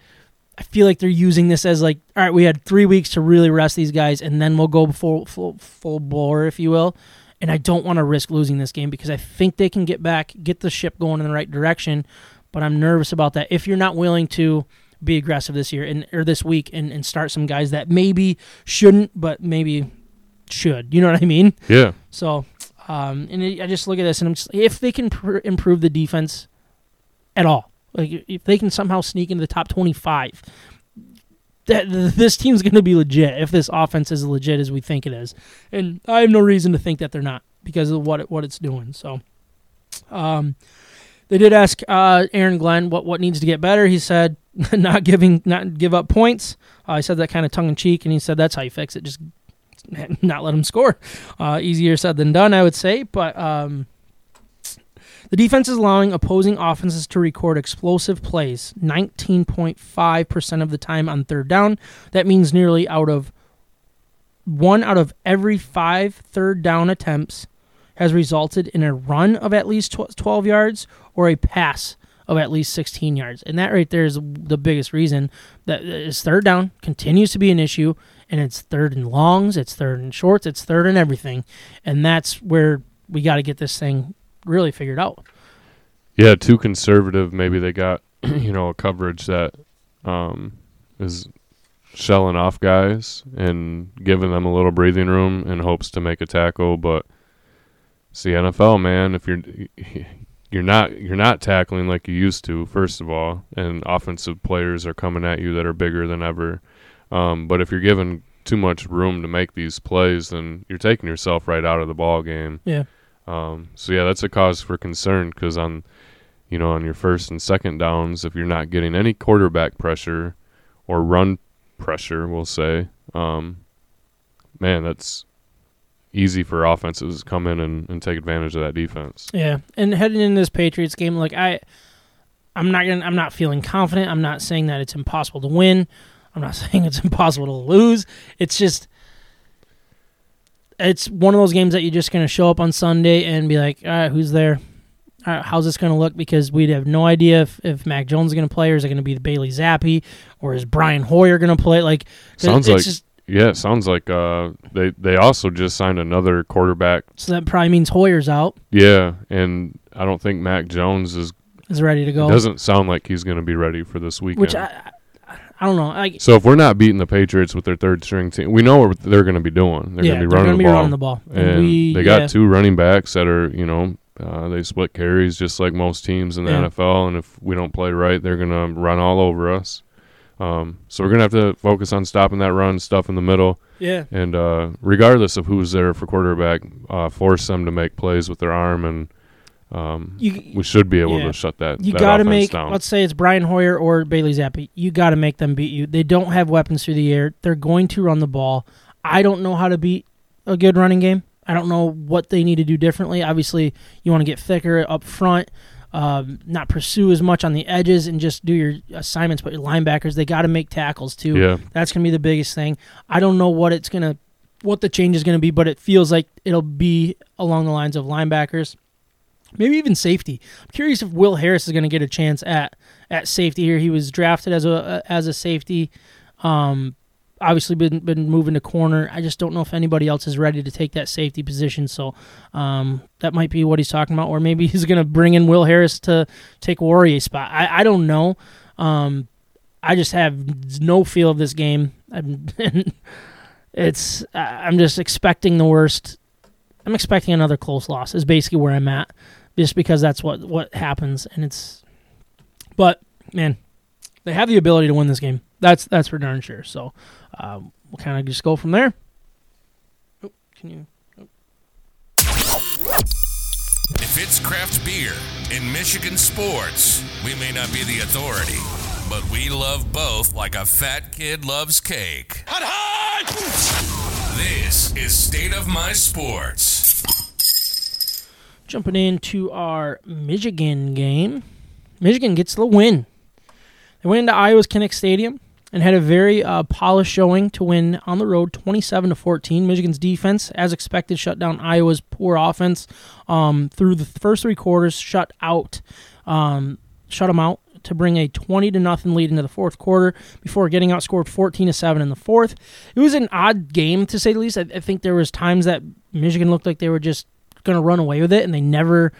I feel like they're using this as like, all right, we had three weeks to really rest these guys, and then we'll go full full full bore, if you will. And I don't want to risk losing this game because I think they can get back, get the ship going in the right direction. But I'm nervous about that. If you're not willing to be aggressive this year and or this week and, and start some guys that maybe shouldn't, but maybe should. You know what I mean? Yeah, So, um, and it, I just look at this and I'm just if they can pr- improve the defense at all, like if they can somehow sneak into the top 25, that this team's going to be legit. If this offense is legit as we think it is, and I have no reason to think that they're not because of what it, what it's doing. So, um, they did ask uh, Aaron Glenn what what needs to get better. He said <laughs> not giving not give up points. Uh, I said that kind of tongue in cheek, and he said that's how you fix it. Just <laughs> not let them score. Uh, easier said than done, I would say. But um, the defense is allowing opposing offenses to record explosive plays 19.5% of the time on third down. That means nearly out of one out of every five third down attempts has resulted in a run of at least 12 yards or a pass of at least 16 yards. And that right there is the biggest reason that is third down continues to be an issue and it's third and longs, it's third and shorts, it's third and everything. And that's where we got to get this thing really figured out. yeah. Too conservative. Maybe they got <clears throat> you know a coverage that um, is shelling off guys and giving them a little breathing room in hopes to make a tackle. But it's the NFL, man. If you're you're not you're not tackling like you used to, first of all, and offensive players are coming at you that are bigger than ever. Um, but if you're given too much room to make these plays, then you're taking yourself right out of the ball game. Yeah. Um, so yeah, that's a cause for concern because on, you know, on your first and second downs, if you're not getting any quarterback pressure or run pressure, we'll say, um, man, that's easy for offenses to come in and, and take advantage of that defense. Yeah, and heading into this Patriots game, like I, I'm not gonna, I'm not feeling confident. I'm not saying that it's impossible to win. I'm not <laughs> saying it's impossible to lose. It's just, it's one of those games that you're just gonna show up on Sunday and be like, all right, who's there? All right, how's this gonna look? Because we'd have no idea if, if Mac Jones is gonna play, or is it gonna be the Bailey Zappe, or is Brian Hoyer gonna play? Like, Sounds it's like just, yeah, it sounds like uh, they they also just signed another quarterback. so that probably means Hoyer's out, Yeah, and I don't think Mac Jones is is ready to go. doesn't sound like he's going to be ready for this weekend. which I, I, I don't know. Like, So if we're not beating the Patriots with their third string team, we know what they're going to be doing. They're yeah, going to be they're running gonna the be ball. running the ball, And we, they got yeah. two running backs that are, you know, Uh, they split carries just like most teams in the Yeah. NFL, and if we don't play right, they're gonna run all over us. Um, so we're gonna have to focus on stopping that run, stuff in the middle, Yeah. and uh, regardless of who's there for quarterback, uh, force them to make plays with their arm, and um, You we should be able yeah. to shut that. Down. You that got to make. down. Let's say it's Brian Hoyer or Bailey Zappe. You got to make them beat you. They don't have weapons through the air. They're going to run the ball. I don't know how to beat a good running game. I don't know what they need to do differently. Obviously, you want to get thicker up front. Um, not pursue as much on the edges and just do your assignments. But your linebackers, they got to make tackles too. Yeah, That's going to be the biggest thing. I don't know what it's going to what the change is going to be, but it feels like it'll be along the lines of linebackers. Maybe even safety. I'm curious if Will Harris is going to get a chance at at safety here. He was drafted as a as a safety. Um, obviously been been moving to corner. I just don't know if anybody else is ready to take that safety position. So um, that might be what he's talking about, or maybe <laughs> he's going to bring in Will Harris to take Warrior's spot. I, I don't know. Um, I just have no feel of this game. I'm, <laughs> it's I'm just expecting the worst. I'm expecting another close loss. Is basically where I'm at, just because that's what what happens, and it's. But man, they have the ability to win this game. That's that's for darn sure. So um, we'll kind of just go from there. Oh, can you? If it's craft beer in Michigan sports, we may not be the authority, but we love both like a fat kid loves cake. This is State of My Sports. Jumping into our Michigan game. Michigan gets the win. They went into Iowa's Kinnick Stadium and had a very uh, polished showing to win on the road, 27 to 14. Michigan's defense, as expected, shut down Iowa's poor offense um, through the first three quarters. Shut out, um, shut them out to bring a 20 to nothing lead into the fourth quarter before getting outscored 14 to 7 in the fourth. It was an odd game to say the least. I, I think there was times that Michigan looked like they were just going to run away with it and they never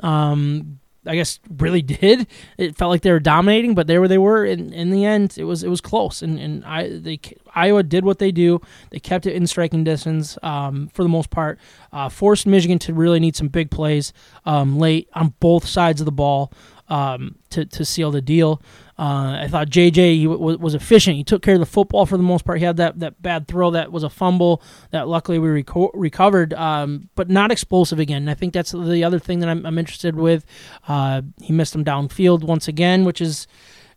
um, I guess really <laughs> did. It felt like they were dominating, but there they were. In, in the end, it was it was close, and and I they Iowa did what they do. They kept it in striking distance um, for the most part. Uh, forced Michigan to really need some big plays um, late on both sides of the ball um, to to seal the deal. Uh, I thought JJ w- was efficient. He took care of the football for the most part. He had that, that bad throw that was a fumble that luckily we reco- recovered, um, but not explosive again. And I think that's the other thing that I'm, I'm interested with. Uh, he missed him downfield once again, which is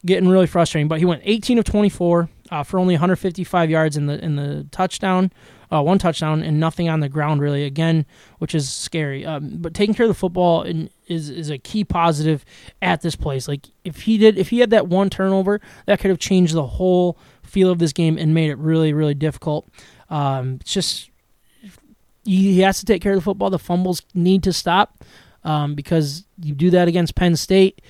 getting really frustrating. But he went 18 of 24 uh, for only 155 yards in the in the touchdown, uh, one touchdown, and nothing on the ground really again, which is scary. Um, but taking care of the football in, is is a key positive at this place. Like if he did, if he had that one turnover, that could have changed the whole feel of this game and made it really really difficult. Um, it's just he has to take care of the football. The fumbles need to stop um, because you do that against Penn State,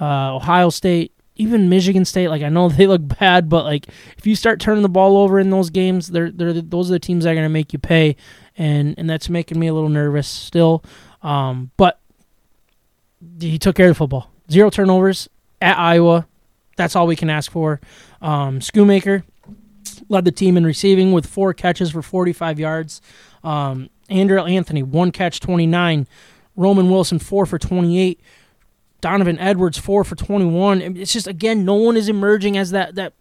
uh, Ohio State, even Michigan State. Like I know <laughs> they look bad, but like if you start turning the ball over in those games, they're, they're those are the teams that are going to make you pay, and and that's making me a little nervous still. Um, but he took care of the football. Zero turnovers at Iowa. That's all we can ask for. Um, Schoonmaker led the team in receiving with four catches for 45 yards. Um, Andrel Anthony, one catch, 29. Roman Wilson, four for 28. Donovan Edwards, four for 21. It's just, again, no one is emerging as that, that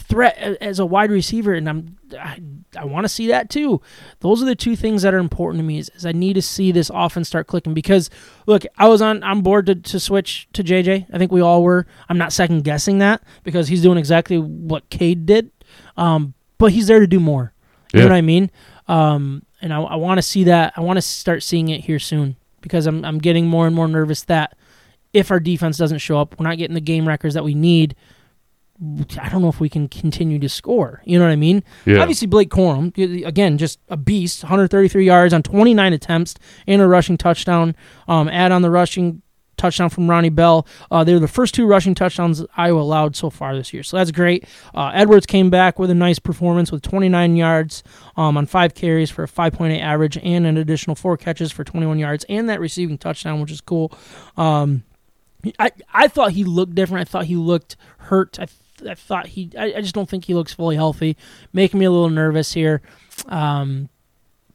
threat as a wide receiver, and I'm I, I want to see that too. Those are the two things that are important to me. Is, is I need to see this offense start clicking because look, I was on I'm bored to, to switch to JJ. I think we all were. I'm not second guessing that because he's doing exactly what Cade did, um, but he's there to do more. You Yeah. know what I mean? Um, and I, I want to see that. I want to start seeing it here soon because I'm I'm getting more and more nervous that if our defense doesn't show up, we're not getting the game records that we need. I don't know if we can continue to score. You know what I mean? Yeah. Obviously, Blake Corum, again, just a beast, 133 yards on 29 attempts and a rushing touchdown. Um, add on the rushing touchdown from Ronnie Bell. Uh, they're the first two rushing touchdowns Iowa allowed so far this year. So that's great. Uh, Edwards came back with a nice performance with 29 yards um, on five carries for a 5.8 average and an additional four catches for 21 yards and that receiving touchdown, which is cool. Um, I, I thought he looked different. I thought he looked hurt. I, I thought he. I, I just don't think he looks fully healthy. Making me a little nervous here. Um,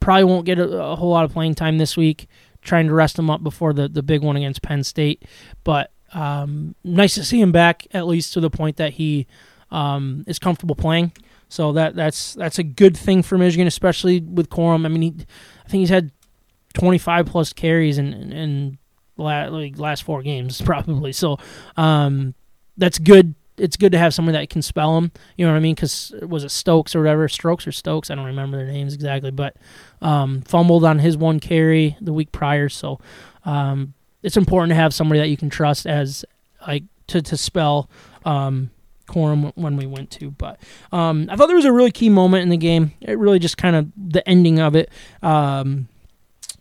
probably won't get a, a whole lot of playing time this week. trying to rest him up before the the big one against Penn State. But um, nice to see him back at least to the point that he um, is comfortable playing. So that that's that's a good thing for Michigan, especially with Corum. I mean, he, I think he's had 25 plus carries in in la- like last four games <laughs> probably. So um, that's good. It's good to have someone that can spell him. You know what I mean? Because was it Stokes or whatever, Strokes or Stokes? I don't remember their names exactly, but um, fumbled on his one carry the week prior. So um, it's important to have somebody that you can trust as like to to spell um, Corum when we went to. But um, I thought there was a really key moment in the game. It really just kind of the ending of it. Um,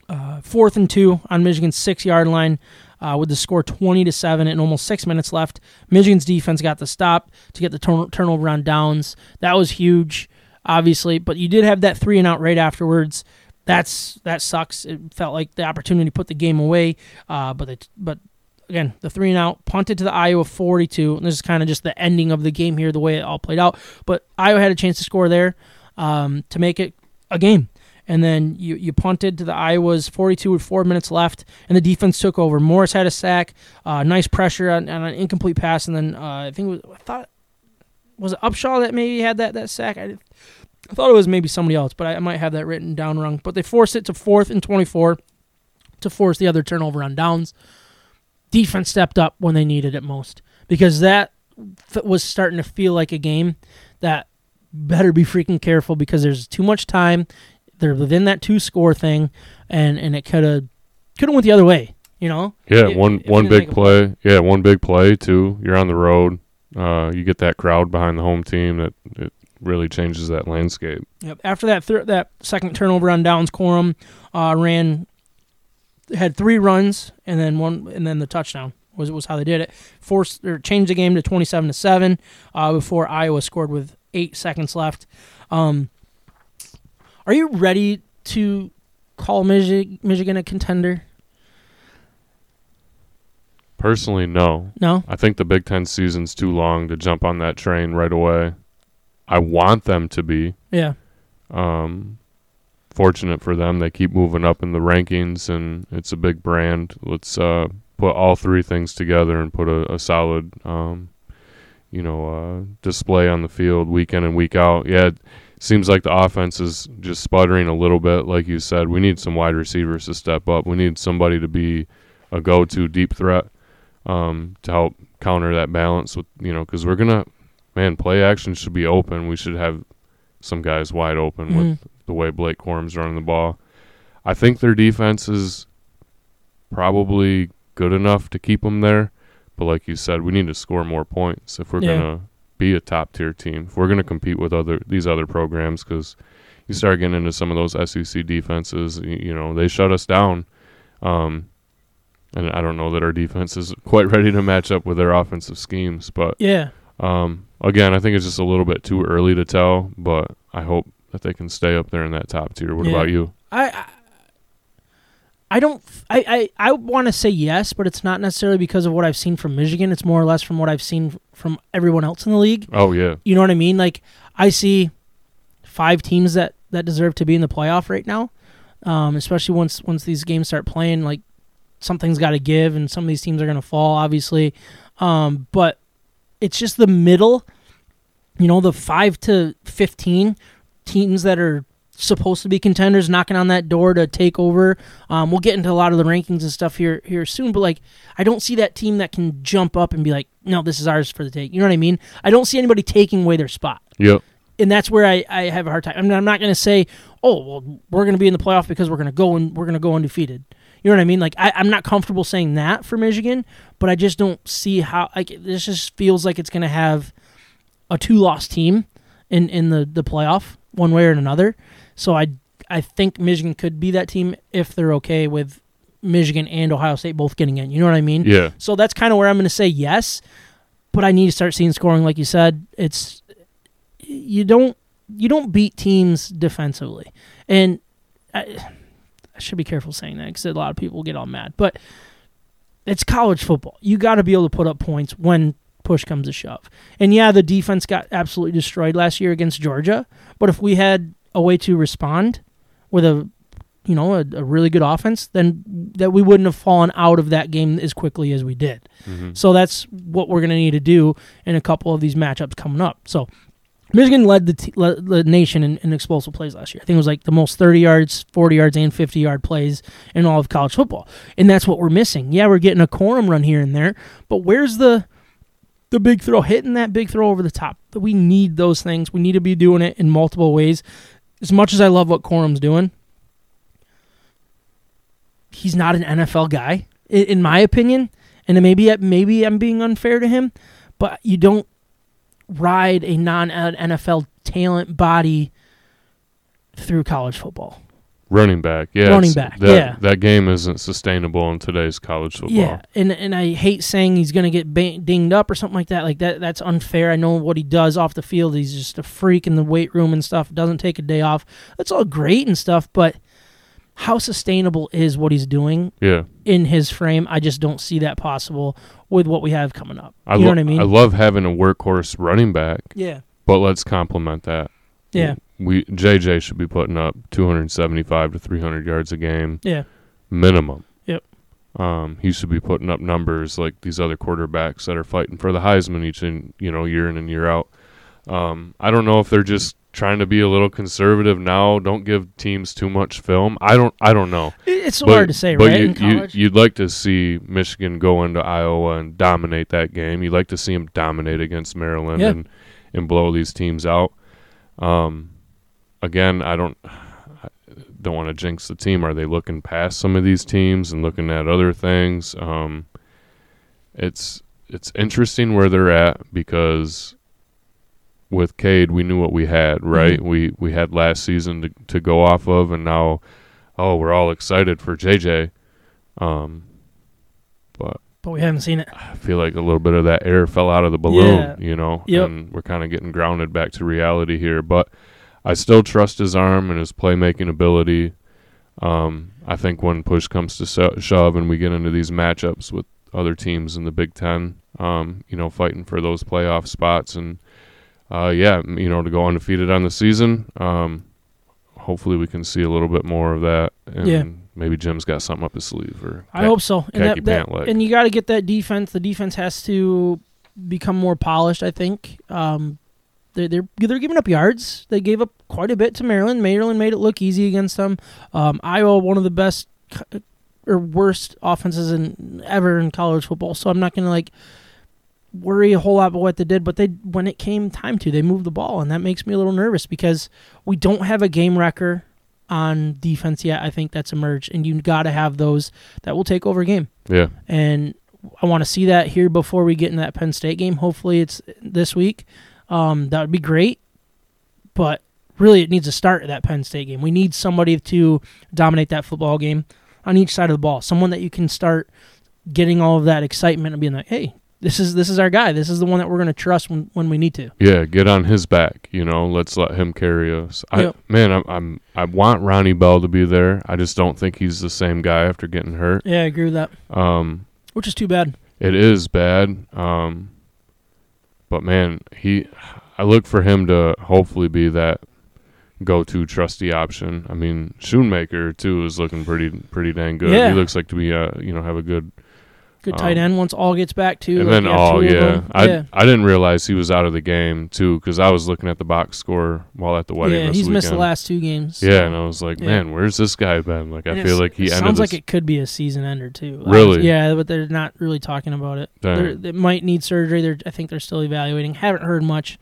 uh, fourth and two on Michigan's six yard line. Uh, with the score 20 to 7 and almost six minutes left. Michigan's defense got the stop to get the turn- turnover on downs. That was huge, obviously, but you did have that three and out right afterwards. That's that sucks. It felt like the opportunity to put the game away, uh, but they, but again, the three and out punted to the Iowa 42. And this is kind of just the ending of the game here, the way it all played out. But Iowa had a chance to score there um, to make it a game and then you, you punted to the Iowas 42 with four minutes left, and the defense took over. Morris had a sack, uh, nice pressure on, on, an incomplete pass, and then uh, I think was, I thought was it Upshaw that maybe had that that sack. I, I thought it was maybe somebody else, but I, I might have that written down wrong. But they forced it to fourth and 24 to force the other turnover on downs. Defense stepped up when they needed it most because that was starting to feel like a game that better be freaking careful because there's too much time they're within that two score thing, and and it could have could have went the other way. You know. Yeah, one one big play. play. Yeah, one big play too. You're on the road. Uh, you get that crowd behind the home team that it really changes that landscape. Yep. After that that second turnover on downs, Corum uh, ran had three runs and then one and then the touchdown was was how they did it. Forced or changed the game to twenty seven to seven uh, before Iowa scored with eight seconds left. Um, are you ready to call Michigan a contender? Personally, no. No. I think the Big Ten season's too long to jump on that train right away. I want them to be. Yeah. Um, fortunate for them, they keep moving up in the rankings, and it's a big brand. Let's uh, put all three things together and put a, a solid, um, you know, uh, display on the field week in and week out. Yeah seems like the offense is just sputtering a little bit. Like you said, we need some wide receivers to step up. We need somebody to be a go-to deep threat um, to help counter that balance with you know because we're gonna man play action should be open. We should have some guys wide open mm-hmm. with the way Blake Corum's running the ball. I think their defense is probably good enough to keep them there. But like you said, we need to score more points if we're yeah. gonna be a top tier team. If we're going to compete with other these other programs, because you start getting into some of those SEC defenses, you, you know, they shut us down. Um, and I don't know that our defense is <laughs> quite ready to match up with their offensive schemes. But yeah, um, again, I think it's just a little bit too early to tell. But I hope that they can stay up there in that top tier. What yeah. about you? I I don't. I I, I want to say yes, but it's not necessarily because of what I've seen from Michigan. It's more or less from what I've seen from everyone else in the league. Oh yeah. You know what I mean? Like I see five teams that that deserve to be in the playoff right now. Um, especially once once these games start playing, like something's got to give, and some of these teams are going to fall, obviously. Um, but it's just the middle. You know, the five to fifteen teams that are supposed to be contenders knocking on that door to take over. Um, we'll get into a lot of the rankings and stuff here here soon, but like I don't see that team that can jump up and be like, no, this is ours for the take. You know what I mean? I don't see anybody taking away their spot. Yep. And that's where I, I have a hard time. I mean, I'm not going to say, oh, well, we're going to be in the playoff because we're going to go and we're going to go undefeated. You know what I mean? Like I, I'm not comfortable saying that for Michigan, but I just don't see how like this just feels like it's going to have a two loss team in in the the playoff one way or another. So I I think Michigan could be that team if they're okay with Michigan and Ohio State both getting in. You know what I mean? Yeah. So that's kind of where I'm going to say yes, but I need to start seeing scoring. Like you said, it's you don't you don't beat teams defensively, and I, I should be careful saying that because a lot of people get all mad. But it's college football. You got to be able to put up points when push comes to shove. And yeah, the defense got absolutely destroyed last year against Georgia. But if we had a way to respond with a you know, a, a really good offense, then that we wouldn't have fallen out of that game as quickly as we did. Mhm. So that's what we're going to need to do in a couple of these matchups coming up. So Michigan led the, t- led the nation in, in explosive plays last year. I think it was like the most 30 yards, 40 yards, and 50 yard plays in all of college football. And that's what we're missing. Yeah, we're getting a Corum run here and there, but where's the the big throw, hitting that big throw over the top? We need those things. We need to be doing it in multiple ways. As much as I love what Corum's doing, he's not an NFL guy, in my opinion. And maybe maybe I'm being unfair to him, but you don't ride a non NFL talent body through college football. Running back, yeah. Running back, that, yeah. That game isn't sustainable in today's college football. Yeah, and and I hate saying he's going to get dinged up or something like that. Like that, that's unfair. I know what he does off the field. He's just a freak in the weight room and stuff. Doesn't take a day off. That's all great and stuff, but how sustainable is what he's doing Yeah. in his frame? I just don't see that possible with what we have coming up. I you know lo- what I mean? I love having a workhorse running back, yeah, but let's complement that. yeah, We JJ should be putting up 275 to 300 yards a game yeah, minimum. Yep. Um, he should be putting up numbers like these other quarterbacks that are fighting for the Heisman each and you know year in and year out. Um, I don't know if they're just trying to be a little conservative now. Don't give teams too much film. I don't. I don't know. It's But- hard to say, but right? You, in You, you'd like to see Michigan go into Iowa and dominate that game. You'd like to see them dominate against Maryland Yeah. and, and blow these teams out. Um, again, I don't I don't want to jinx the team. Are they looking past some of these teams and looking at other things? Um, it's it's interesting where they're at because with Cade, we knew what we had, right? Mhm. We we had last season to to go off of, and now, oh, we're all excited for JJ. Um, but but we haven't seen it. I feel like a little bit of that air fell out of the balloon, Yeah. you know, Yep. and we're kind of getting grounded back to reality here. But I still trust his arm and his playmaking ability. Um, I think when push comes to sho- shove and we get into these matchups with other teams in the Big Ten, um, you know, fighting for those playoff spots and uh, yeah, you know, to go undefeated on the season. Um, hopefully, we can see a little bit more of that. And Yeah. maybe Jim's got something up his sleeve. Or I hope so. And, that, that- and you got to get that defense. The defense has to become more polished. I think um, they're they're they're giving up yards. They gave up quite a bit to Maryland. Maryland made it look easy against them. Um, Iowa, one of the best or worst offenses in ever in college football. So I'm not gonna like worry a whole lot about what they did. But they when it came time to, they moved the ball, and that makes me a little nervous because we don't have a game wrecker on defense yet. I think that's emerged, and you got to have those that will take over a game. yeah, And I want to see that here before we get in that Penn State game. Hopefully, it's this week. Um, that would be great. But really, it needs to start at that Penn State game. We need somebody to dominate that football game on each side of the ball. Someone that you can start getting all of that excitement and being like, "Hey, this is this is our guy. This is the one that we're going to trust when when we need to." Yeah, get on his back. You know, let's let him carry us. I Yep. man, I'm, I'm I want Ronnie Bell to be there. I just don't think he's the same guy after getting hurt. Yeah, I agree with that. Um, Which is too bad. it is bad. Um, but man, he, I look for him to hopefully be that go-to trusty option. I mean, Schoonmaker too is looking pretty pretty dang good. Yeah. He looks like to be uh you know have a good Good tight Um, end once all gets back too. and like then you have oh two of yeah. I yeah. I didn't realize he was out of the game too because I was looking at the box score while at the wedding. yeah, he's missed the last two games. Yeah, so. and I was like, Yeah. man, where's this guy been? Like, I feel like he sounds like it could be a season ender too. Really? Yeah, but they're not really talking about it. They're, might need surgery. They're, I think they're still evaluating. Haven't heard much.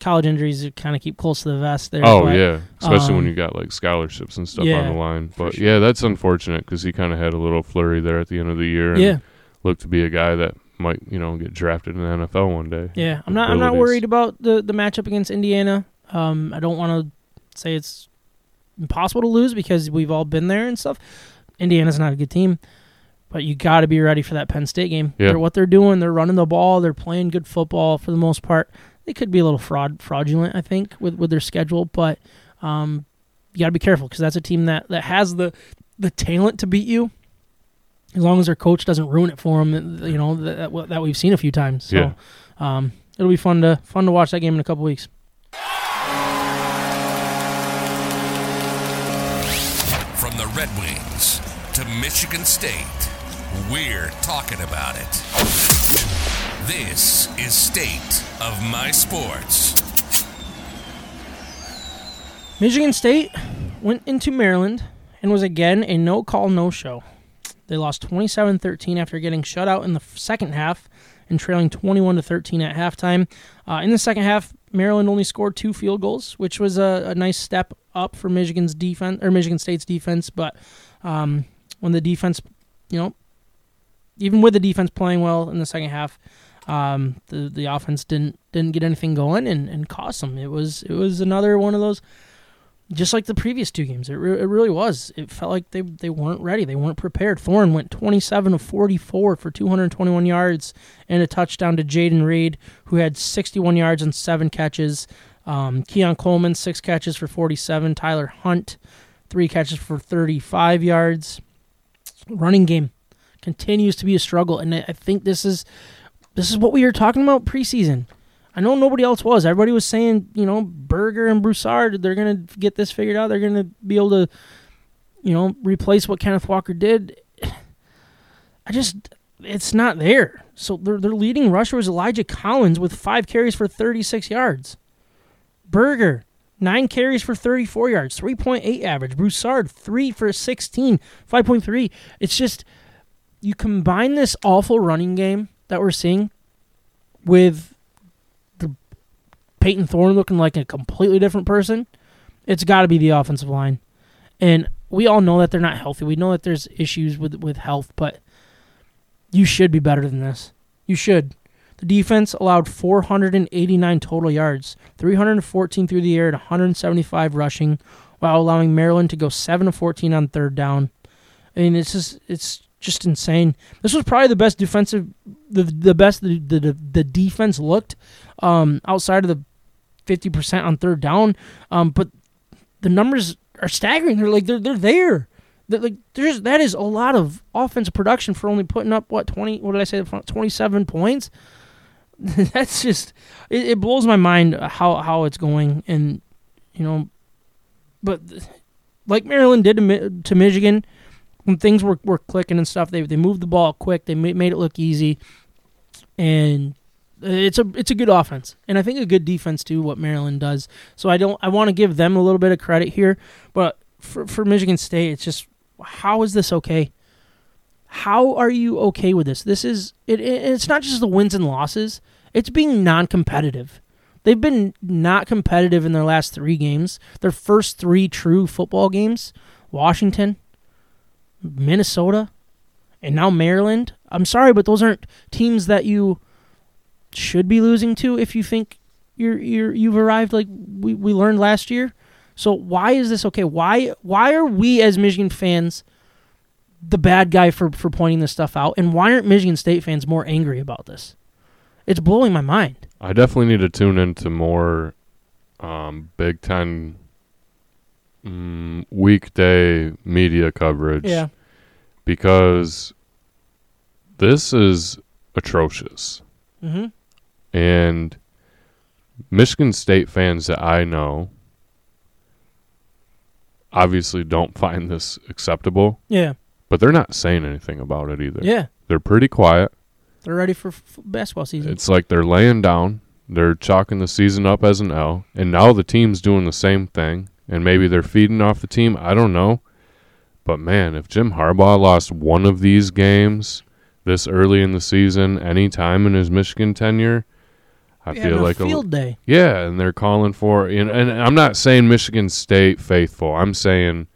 College injuries kind of keep close to the vest there. oh but, yeah, especially when um, you got like scholarships and stuff yeah, on the line. But sure. yeah, that's unfortunate because he kind of had a little flurry there at the end of the year. And yeah, looked to be a guy that might you know get drafted in the NFL one day. yeah. I'm not. I'm not worried about the the matchup against Indiana. Um, I don't want to say it's impossible to lose because we've all been there and stuff. Indiana's not a good team, but you got to be ready for that Penn State game. Yeah. They're, what they're doing, they're running the ball, they're playing good football for the most part. They could be a little fraud fraudulent, I think, with with their schedule, but um, you got to be careful because that's a team that that has the the talent to beat you. As long as their coach doesn't ruin it for them, you know that that, that we've seen a few times. So, Yeah. um, it'll be fun to fun to watch that game in a couple weeks. From the Red Wings to Michigan State, we're talking about it. This is State of My Sports. Michigan State went into Maryland and was again a no call, no show. They lost 27 13 after getting shut out in the second half and trailing 21 13 at halftime. Uh, in the second half, Maryland only scored two field goals, which was a, a nice step up for Michigan's defense or Michigan State's defense. But um, when the defense, you know, even with the defense playing well in the second half, um, the the offense didn't didn't get anything going and, and cost them. It was it was another one of those just like the previous two games. It, re- it really was. It felt like they, they weren't ready. They weren't prepared. Thorne went 27 of 44 for 221 yards and a touchdown to Jayden Reed, who had 61 yards and seven catches. Um, Keon Coleman, six catches for 47. Tyler Hunt, three catches for 35 yards. Running game continues to be a struggle, and I think this is this is what we were talking about preseason. I know nobody else was. Everybody was saying, you know, Berger and Broussard, they're going to get this figured out. They're going to be able to, you know, replace what Kenneth Walker did. <sighs> I just, it's not there. So their, their leading rusher was Elijah Collins with five carries for 36 yards. Berger, nine carries for 34 yards, 3.8 average. Broussard, three for 16, 5.3. It's just, you combine this awful running game that we're seeing with Payton Thorne looking like a completely different person, it's got to be the offensive line. And we all know that they're not healthy. We know that there's issues with with health, but you should be better than this. You should. The defense allowed 489 total yards, 314 through the air, and 175 rushing, while allowing Maryland to go 7 of 14 on third down. I mean, it's just it's just insane. This was probably the best defensive, the the best the the, the defense looked um, outside of the 50% on third down. Um, but the numbers are staggering. They're like they're they're there. They're like there's that is a lot of offensive production for only putting up what 20 what did I say 27 points. <laughs> That's just it, it blows my mind how how it's going and you know but like Maryland did to, to Michigan when things were, were clicking and stuff they they moved the ball quick they made, made it look easy and it's a it's a good offense, and I think a good defense too. What Maryland does, so I don't I want to give them a little bit of credit here, but for for Michigan State, it's just how is this okay? How are you okay with this? This is it. It's not just the wins and losses; it's being non-competitive. They've been not competitive in their last three games. Their first three true football games: Washington, Minnesota, and now Maryland. I'm sorry, but those aren't teams that you should be losing to if you think you're you're you've arrived like we, we learned last year. So why is this okay? Why why are we as Michigan fans the bad guy for for pointing this stuff out? And why aren't Michigan State fans more angry about this? It's blowing my mind. I definitely need to tune into more um, Big Ten mm, weekday media coverage. Yeah. Because this is atrocious. Mm-hmm. And Michigan State fans that I know obviously don't <laughs> find this acceptable. Yeah. But they're not saying anything about it either. Yeah. They're pretty quiet. They're ready for f- basketball season. It's like they're laying down. They're chalking the season up as an L. And now the team's doing the same thing. And maybe they're feeding off the team. I don't know. But man, if Jim Harbaugh lost one of these games this early in the season, any time in his Michigan tenure, I feel like a field day. Yeah, and they're calling for you know, and I'm not saying Michigan State faithful. I'm saying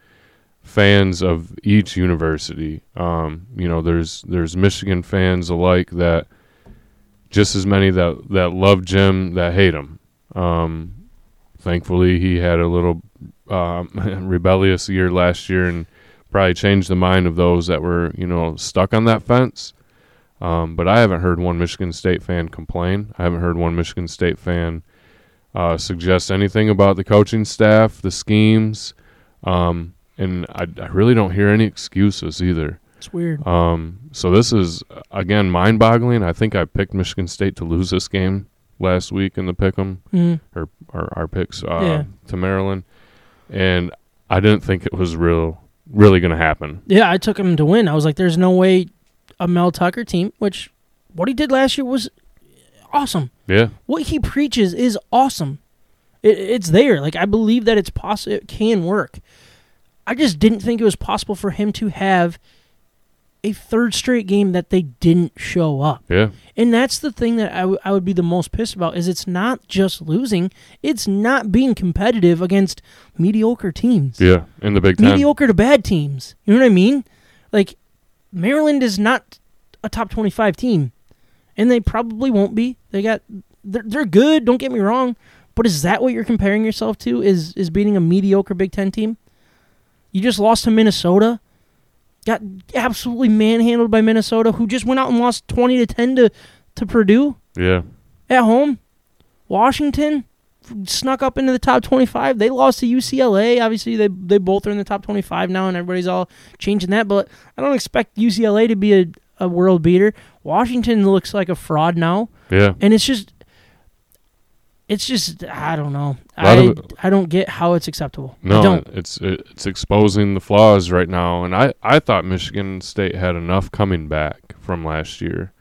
fans of each university. Um, you know, there's there's Michigan fans alike that just as many that that love Jim that hate him. Um, thankfully, he had a little um, <laughs> rebellious year last year and probably changed the mind of those that were you know stuck on that fence. Um, but I haven't heard one Michigan State fan complain. I haven't heard one Michigan State fan uh, suggest anything about the coaching staff, the schemes, um, and I, I, really don't hear any excuses either. It's weird. Um, so this is again mind-boggling. I think I picked Michigan State to lose this game last week in the pick'em mm. or, or our picks uh, yeah. to Maryland, and I didn't think it was real really going to happen. Yeah, I took him to win. I was like, there's no way a Mel Tucker team, which what he did last year was awesome. Yeah, What he preaches is awesome. It, it's there. Like I believe that it's possible. It can work. I just didn't think it was possible for him to have a third straight game that they didn't show up. yeah, And that's the thing that I, w- I would be the most pissed about is it's not just losing, it's not being competitive against mediocre teams. yeah. In the Big Ten, Mediocre to bad teams. You know what I mean? Like Maryland is not a top 25 team and they probably won't be. They got they're, they're good, don't get me wrong, but is that what you're comparing yourself to is is beating a mediocre Big 10 team? You just lost to Minnesota. Got absolutely manhandled by Minnesota who just went out and lost 20 to 10 to to Purdue yeah, at home. Washington snuck up into the top 25. They lost to UCLA. Obviously, they they both are in the top 25 now, and everybody's all changing that. But I don't expect UCLA to be a, a world beater. Washington looks like a fraud now, yeah. and it's just. It's just I don't know. I of- I don't get how it's acceptable. I No, don't. it's it's exposing the flaws right now, and I I thought Michigan State had enough coming back from last year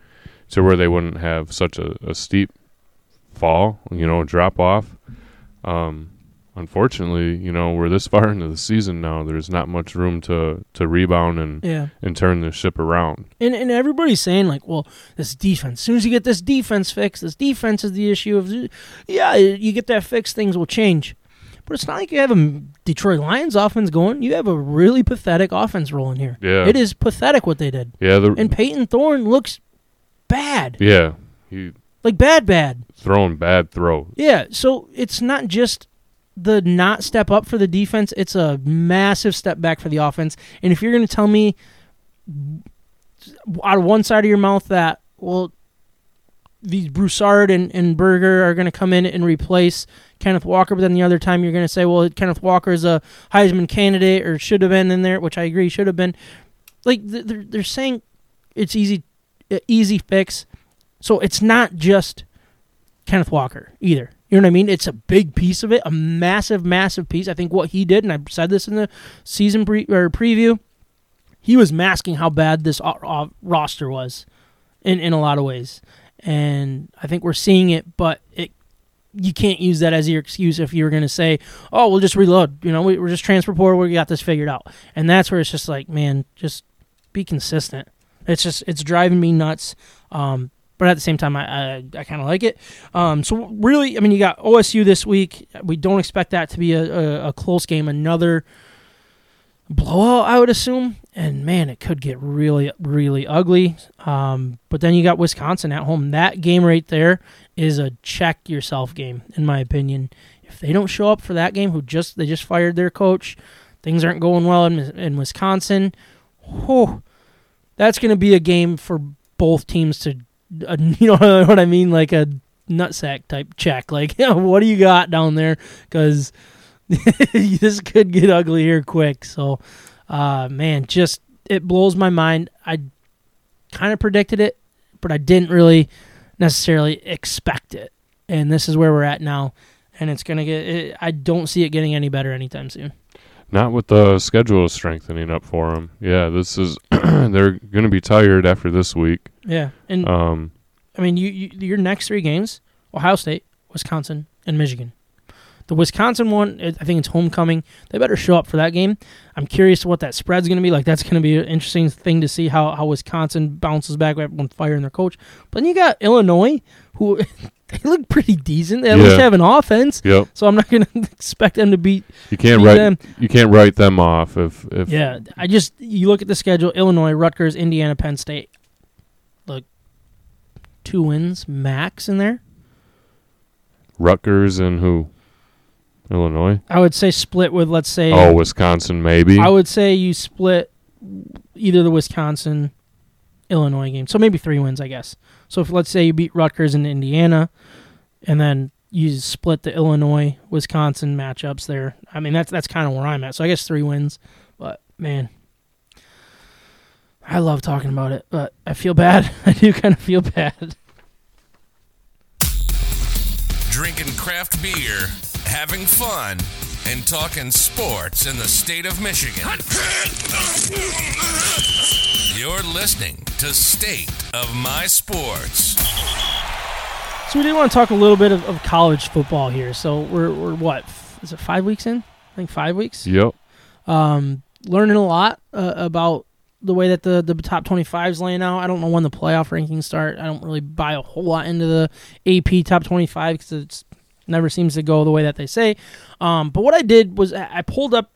to where they wouldn't have such a, a steep fall, you know, drop off. Um, unfortunately, you know, we're this <laughs> far into the season now. There's not much room to to rebound and Yeah. and turn the ship around. And and everybody's saying like, well, this defense. As soon as you get this defense fixed, this defense is the issue of. Yeah, you get that fixed, things will change. But it's not like you have a Detroit Lions offense going. You have a really pathetic offense rolling here. Yeah. It is pathetic what they did. Yeah, the And Payton Thorne looks bad, yeah, he like bad, bad. throwing bad throws. Yeah, so it's not just the not step up for the defense, it's a massive step back for the offense. And if you're going to tell me out of one side of your mouth that, well, these Broussard and, and Berger are going to come in and replace Kenneth Walker, but then the other time you're going to say, well, Kenneth Walker is a Heisman candidate or should have been in there, which I agree should have been. Like they're they're saying it's easy, easy fix. So it's not just Kenneth Walker either. You know what I mean? It's a big piece of it, a massive, massive piece. I think what he did, and I said this in the season pre- or preview, he was masking how bad this roster was, in in a lot of ways, and I think we're seeing it. But it, you can't use that as your excuse if you're going to say, "Oh, we'll just reload." You know, we, we're just transfer. We got this figured out, and that's where it's just like, man, just be consistent. It's just it's driving me nuts. Um, but at the same time, I I, I kind of like it. Um, so really, I mean, you got OSU this week. We don't expect that to be a, a, a close game. Another blowout, I would assume. And man, it could get really, really ugly. Um, but then you got Wisconsin at home. That game right there is a check yourself game, in my opinion. If they don't show up for that game, who just they just fired their coach, things aren't going well in, in Wisconsin. Whew, that's going to be a game for both teams to, uh, <laughs> you know what I mean, like a nutsack type check. Like, yeah, <laughs> what do you got down there? Because <laughs> this could get ugly here quick. So, uh, man, just it blows my mind. I kind of predicted it, but I didn't really necessarily expect it. And this is where we're at now, and it's gonna get. It, I don't see it getting any better anytime soon. Not with the schedule strengthening up for them. Yeah, this is <clears throat> they're going to be tired after this week. Yeah, and Um, I mean, you, you your next three games: Ohio State, Wisconsin, and Michigan. The Wisconsin one, I think it's homecoming. They better show up for that game. I'm curious what that spread's going to be like. That's going to be an interesting thing to see how, how Wisconsin bounces back when firing their coach. But then you got Illinois, who <laughs> they look pretty decent. They at least have an offense. yep, So I'm not going <laughs> to expect them to beat. you can't beat write them. you can't write them off if if Yeah, I just you look at the schedule: Illinois, Rutgers, Indiana, Penn State. Look, two wins max in there. Rutgers and who Illinois. I would say split with let's say Oh, Wisconsin maybe. I would say you split either the Wisconsin Illinois game. So maybe three wins, I guess. So if let's say you beat Rutgers in Indiana and then you split the Illinois Wisconsin matchups there. I mean that's that's kind of where I'm at. So I guess three wins. But man, I love talking about it, but I feel bad. <laughs> I do kind of feel bad. Drinking craft beer, having fun. And talking sports in the state of Michigan. You're listening to State of My Sports. So we did want to talk a little bit of, of college football here. So we're we're what is it five weeks in? I think five weeks. Yep. Um, learning a lot uh, about the way that the the top 25 is laying out. I don't know when the playoff rankings start. I don't really buy a whole lot into the AP top 25 because it never seems to go the way that they say. Um, but what I did was I pulled up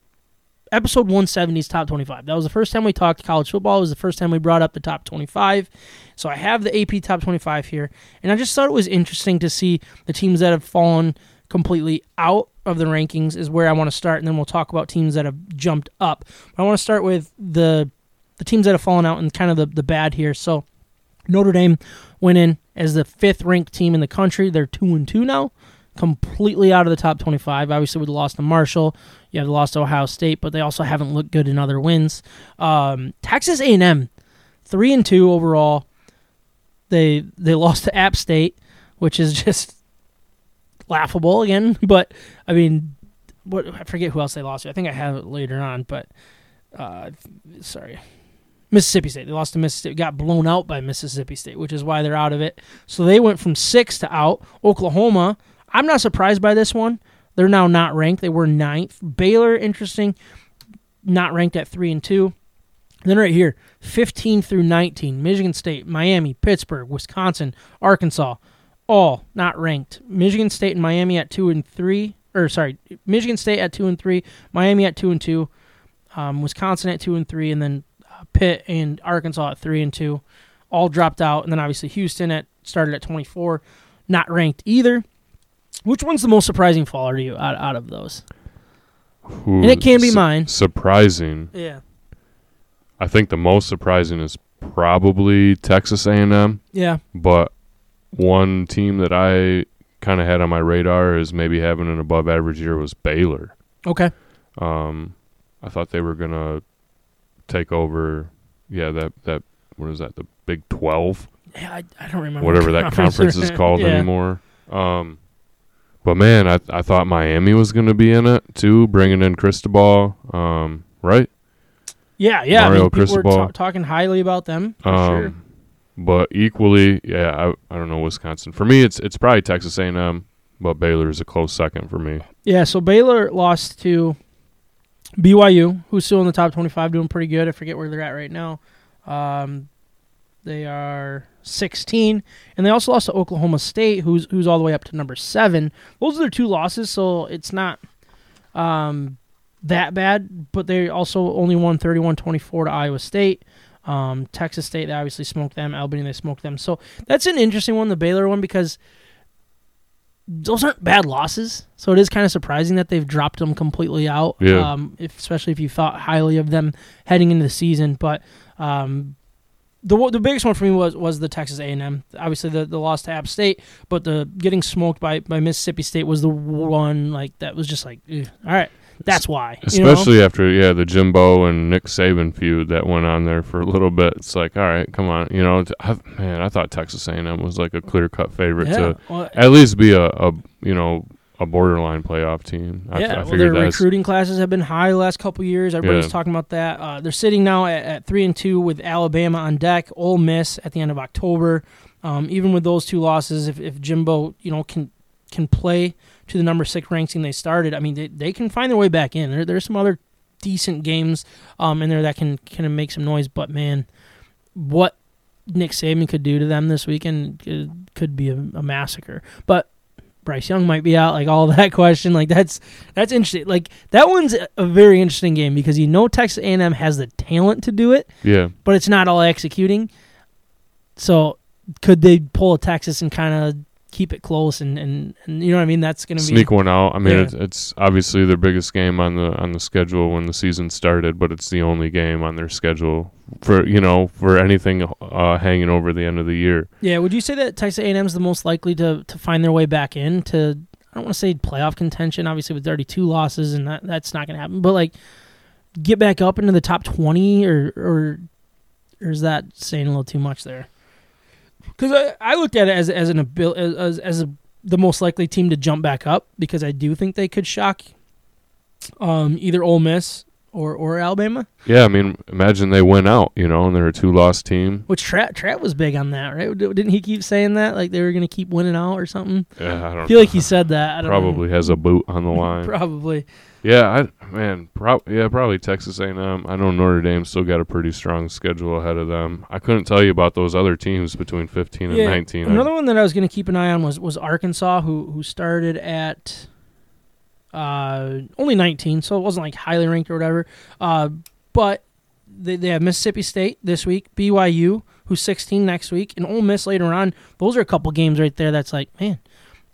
episode 170's top 25. That was the first time we talked college football. It was the first time we brought up the top 25. So I have the AP top 25 here, and I just thought it was interesting to see the teams that have fallen completely out of the rankings is where I want to start, and then we'll talk about teams that have jumped up. But I want to start with the the teams that have fallen out and kind of the, the bad here. So Notre Dame went in as the fifth ranked team in the country. They're two and two now, completely out of the top 25. Obviously, with the loss to Marshall, you have the loss to Ohio State, but they also haven't looked good in other wins. Um, Texas A&M, three and two overall. They they <laughs> lost to App State, which is just laughable again. <laughs> But I mean, what I forget who else they lost to. I think I have it later on, but uh, sorry. Mississippi State. They lost to Mississippi, got blown out by Mississippi State, which is why they're out of it. So they went from six to out. Oklahoma, I'm not surprised by this one. They're now not ranked. They were ninth. Baylor, interesting, not ranked at three and two. Then right here, 15 through 19, Michigan State, Miami, Pittsburgh, Wisconsin, Arkansas, all not ranked. Michigan State and Miami at two and three, or sorry, Michigan State at two and three, Miami at two and two, um, Wisconsin at two and three, and then Pitt and Arkansas at three and two, all dropped out, and then obviously Houston at started at 24, not ranked either. Which one's the most surprising faller to you out, out of those? Ooh, And it can be su- mine. Surprising. Yeah, I think the most surprising is probably Texas A&M, yeah, but one team that I kind of had on my radar is maybe having an above average year was Baylor. okay, Um, I thought they were gonna take over. Yeah, that that what is that? The Big Twelve, yeah. I, I don't remember whatever that conference is called yeah. anymore. Um, but man, I I thought Miami was gonna be in it too, bringing in Cristobal. Um, right? Yeah, yeah. Mario I mean, Cristobal. ta- talking highly about them for Um, sure. but equally, yeah, I I don't know Wisconsin. For me, it's it's probably Texas A&M, but Baylor is a close second for me. Yeah, so Baylor lost to BYU, who's still in the top 25, doing pretty good. I forget where they're at right now. Um, they are 16, and they also lost to Oklahoma State, who's who's all the way up to number seven. Those are their two losses, so it's not um, that bad. But they also only won 31-24 to Iowa State. Um, Texas State, they obviously smoked them. Albany, they smoked them. So that's an interesting one, the Baylor one, because those aren't bad losses. So it is kind of surprising that they've dropped them completely out. Yeah. Um, if, especially if you thought highly of them heading into the season. But um, the the biggest one for me was was the Texas A and M. Obviously the, the loss to App State, but the getting smoked by, by Mississippi State was the one like that was just like, ugh, all right, that's why. you know? Especially after yeah the Jimbo and Nick Saban feud that went on there for a little bit. It's like all right, come on, you know, I, man, I thought Texas A&M was like a clear cut favorite yeah. to Well, at least be a, a you know a borderline playoff team. I, yeah, I well, their recruiting classes have been high the last couple years. Everybody's Yeah. talking about that. Uh, they're sitting now at, at three and two with Alabama on deck. Ole Miss at the end of October. Um, even with those two losses, if, if Jimbo you know can can play to the number six ranking they started, I mean they, they can find their way back in. There, there's some other decent games um, in there that can kind of make some noise. But man, what Nick Saban could do to them this weekend could, could be a, a massacre. But Bryce Young might be out, like all <laughs> that question, like that's that's interesting. Like that one's a- very interesting game because you know Texas A&M has the talent to do it, yeah. but it's not all executing. So could they pull a Texas and kind of keep it close and, and, and you know what I mean? That's going to be Sneak one out. I mean, Yeah. it's, it's obviously their biggest game on the on the schedule when the season started, but it's the only game on their schedule for you know for anything uh, hanging over the end of the year. Yeah, would you say that Texas A&M is the most likely to to find their way back in to I don't want to say playoff contention, obviously with 32 losses and that that's not going to happen, but like get back up into the top 20 or or or is that saying a little too much there? Cuz I, I looked at it as as an abil- as as a, the most likely team to jump back up because I do think they could shock Um, either Ole Miss or or Alabama. Yeah, I mean, imagine they win out, you know, and they're a two-loss team. Which Trat Trat was big on that, right? Didn't he keep saying that like they were going to keep winning out or something? Yeah, I I don't feel like he said that. I don't probably has a boot on the <laughs> line. Probably. Yeah, I man, prob- yeah, probably Texas A&M. I know Notre Dame still got a pretty strong schedule ahead of them. I couldn't tell you about those other teams between 15 and Yeah, 19. I- Another one that I was going to keep an eye on was was Arkansas, who who started at uh, only 19, so it wasn't like highly ranked or whatever. Uh, but they, they have Mississippi State this week, BYU, who's 16 next week, and Ole Miss later on. Those are a couple games right there. That's like, man,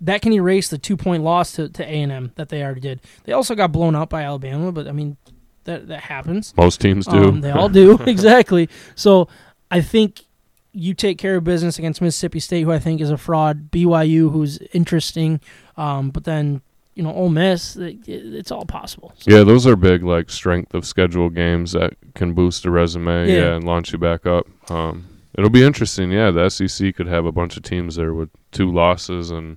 that can erase the two point loss to to A and M that they already did. They also got blown out by Alabama, but I mean, that that happens. Most teams do. Um, they all do <laughs> exactly. So I think you take care of business against Mississippi State, who I think is a fraud. BYU, who's interesting, um, but then you know Ole Miss, it, it's all possible. So, yeah, those are big like strength of schedule games that can boost a resume, Yeah. yeah, and launch you back up. Um, it'll be interesting. Yeah, the SEC could have a bunch of teams there with two losses, and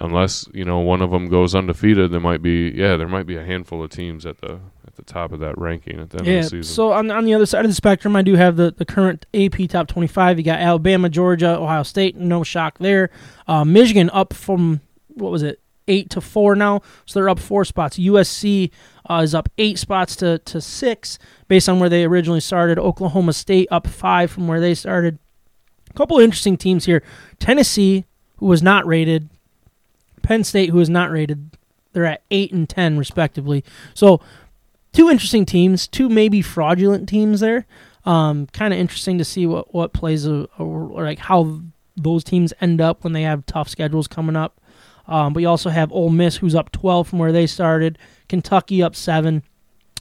unless you know one of them goes undefeated, there might be yeah, there might be a handful of teams at the at the top of that ranking at the end yeah. of the season. So on on the other side of the spectrum, I do have the the current AP top twenty five. You got Alabama, Georgia, Ohio State. No shock there. Uh, Michigan up from what was it? Eight to four now, so they're up four spots. USC uh, is up eight spots to, to six based on where they originally started. Oklahoma State up five from where they started. A couple of interesting teams here. Tennessee, who was not rated, Penn State, who is not rated, they're at eight and ten respectively. So two interesting teams, two maybe fraudulent teams there. Um, kind of interesting to see what what plays a, or like how those teams end up when they have tough schedules coming up. Um, but you also have Ole Miss, who's up 12 from where they started. Kentucky up seven.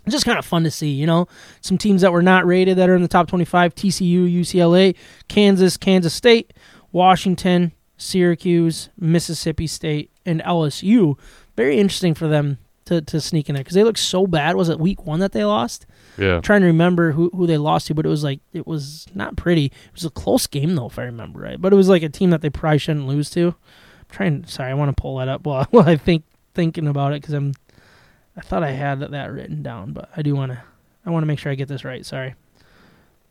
Just kind of fun to see, you know, some teams that were not rated that are in the top 25: TCU, UCLA, Kansas, Kansas State, Washington, Syracuse, Mississippi State, and LSU. Very interesting for them to, to sneak in there because they look so bad. Was it week one that they lost? yeah, I'm trying to remember who, who they lost to, but it was like it was not pretty. It was a close game though, if I remember right. But it was like a team that they probably shouldn't lose to. I'm trying. Sorry, I want to pull that up while, <laughs> while I think thinking about it because I'm. I thought I had that, written down, but I do want to. I want to make sure I get this right. Sorry.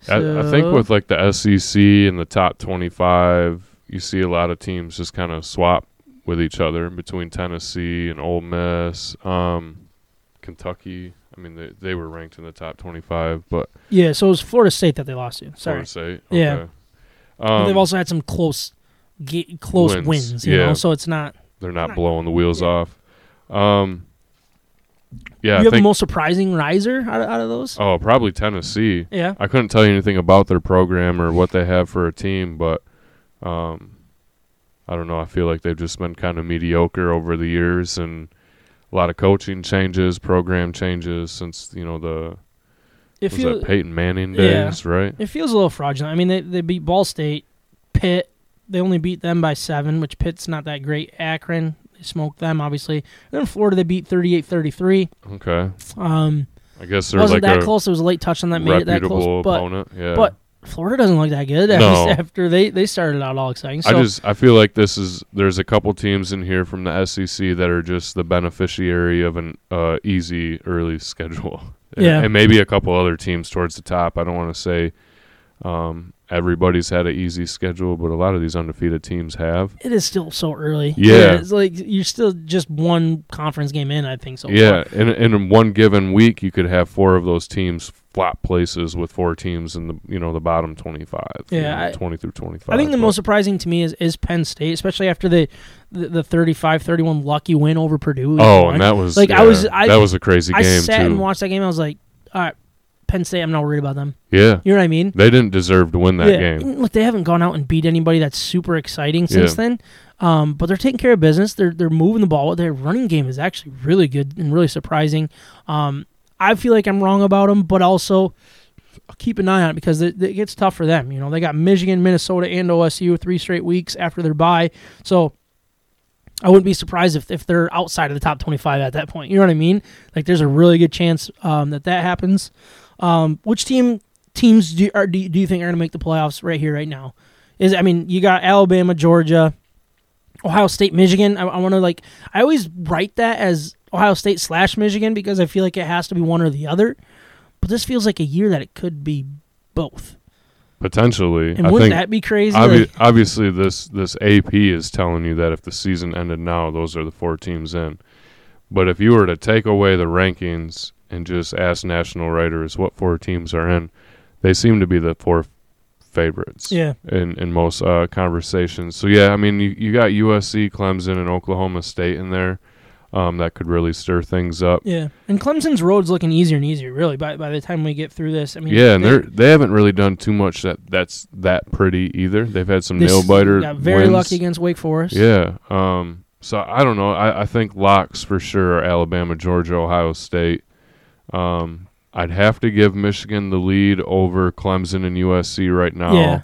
I, I think with like the SEC and the top 25, you see a lot of teams just kind of swap with each other between Tennessee and Ole Miss, um, Kentucky. I mean, they they were ranked in the top 25, but yeah, so it was Florida State that they lost to. Sorry, Florida State. Yeah. okay. But Um, they've also had some close, ga- close Wins, wins. you yeah. know, so it's not. they're not blowing the wheels Yeah. off. Um, yeah, you I have the most surprising riser out of, out of those. oh, probably Tennessee. Yeah. I couldn't tell you anything about their program or what they have for a team, but um, I don't know. I feel like they've just been kind of mediocre over the years, and a lot of coaching changes, program changes since you know the It was feels that Peyton Manning Yeah. days, right? it feels a little fraudulent. I mean, they they beat Ball State, Pitt. They only beat them by seven, which Pitt's not that great. Akron, they smoked them obviously. then Florida, they beat 38-33. Okay, Um, I guess they're wasn't like that close. It was a late touchdown that made it that close. But. Yeah, but Florida doesn't look that good <laughs> No. after they they started out all exciting. So I just I feel like this is there's a couple teams in here from the SEC that are just the beneficiary of an uh, easy early <laughs> schedule. Yeah. and maybe a couple other teams towards the top. I don't want to say um, everybody's had an easy schedule, but a lot of these undefeated teams have. it is still so early. Yeah. it's like you're still just one conference game in. I think so. yeah, far. and and in one given week, you could have four of those teams flop places with four teams in the you know the bottom twenty five. Yeah, I- twenty through twenty five. I think the most surprising to me is, is Penn State, especially after the the, the 35-31 lucky win over Purdue. Oh, and that was Like, I was- I- that was a crazy I game I sat too. and watched that game. I was like, all right, Penn State. I'm not worried about them. yeah, You know what I mean? they didn't deserve to win that yeah. game. and Look, they haven't gone out and beat anybody that's super exciting since Yeah. then. Um, but they're taking care of business. They're they're moving the ball. Their running game is actually really good and really surprising. Um, I feel like I'm wrong about them, but also I'll keep an eye on it because it, it gets tough for them. You know, they got Michigan, Minnesota, and OSU three straight weeks after their bye. So I wouldn't be surprised if, if they're outside of the top 25 at that point. You know what I mean? Like, there's a really good chance um, that that happens. Um, which team teams do, are, do, you- do you think are going to make the playoffs right here, right now? Is I mean, you got Alabama, Georgia, Ohio State, Michigan. I, I want to like. I always write that as Ohio State slash Michigan because I feel like it has to be one or the other. But this feels like a year that it could be both. Potentially, And wouldn't that be crazy? obvi- Like, obviously this this AP is telling you that if the season ended now, those are the four teams in. But if you were to take away the rankings and just ask national writers what four teams are in, they seem to be the four favorites. yeah, in in most uh, conversations. So yeah, I mean you, you got USC, Clemson, and Oklahoma State in there. Um, that could really stir things up. yeah. And Clemson's road's looking easier and easier, really. By by the time we get through this, I mean, Yeah, and they- they're they haven't really done too much that that's that pretty either. They've had some nail biter. Got very wins. lucky against Wake Forest. Yeah. Um. So I don't know. I, I think locks for sure are Alabama, Georgia, Ohio State. Um. I'd have to give Michigan the lead over Clemson and USC right now. Yeah.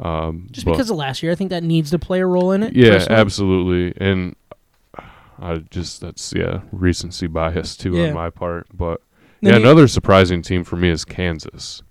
Um, Just because of last year, I think that needs to play a role in it. Yeah, personally. absolutely. And I just that's yeah, recency bias too Yeah. on my part. But yeah, another surprising team for me is Kansas.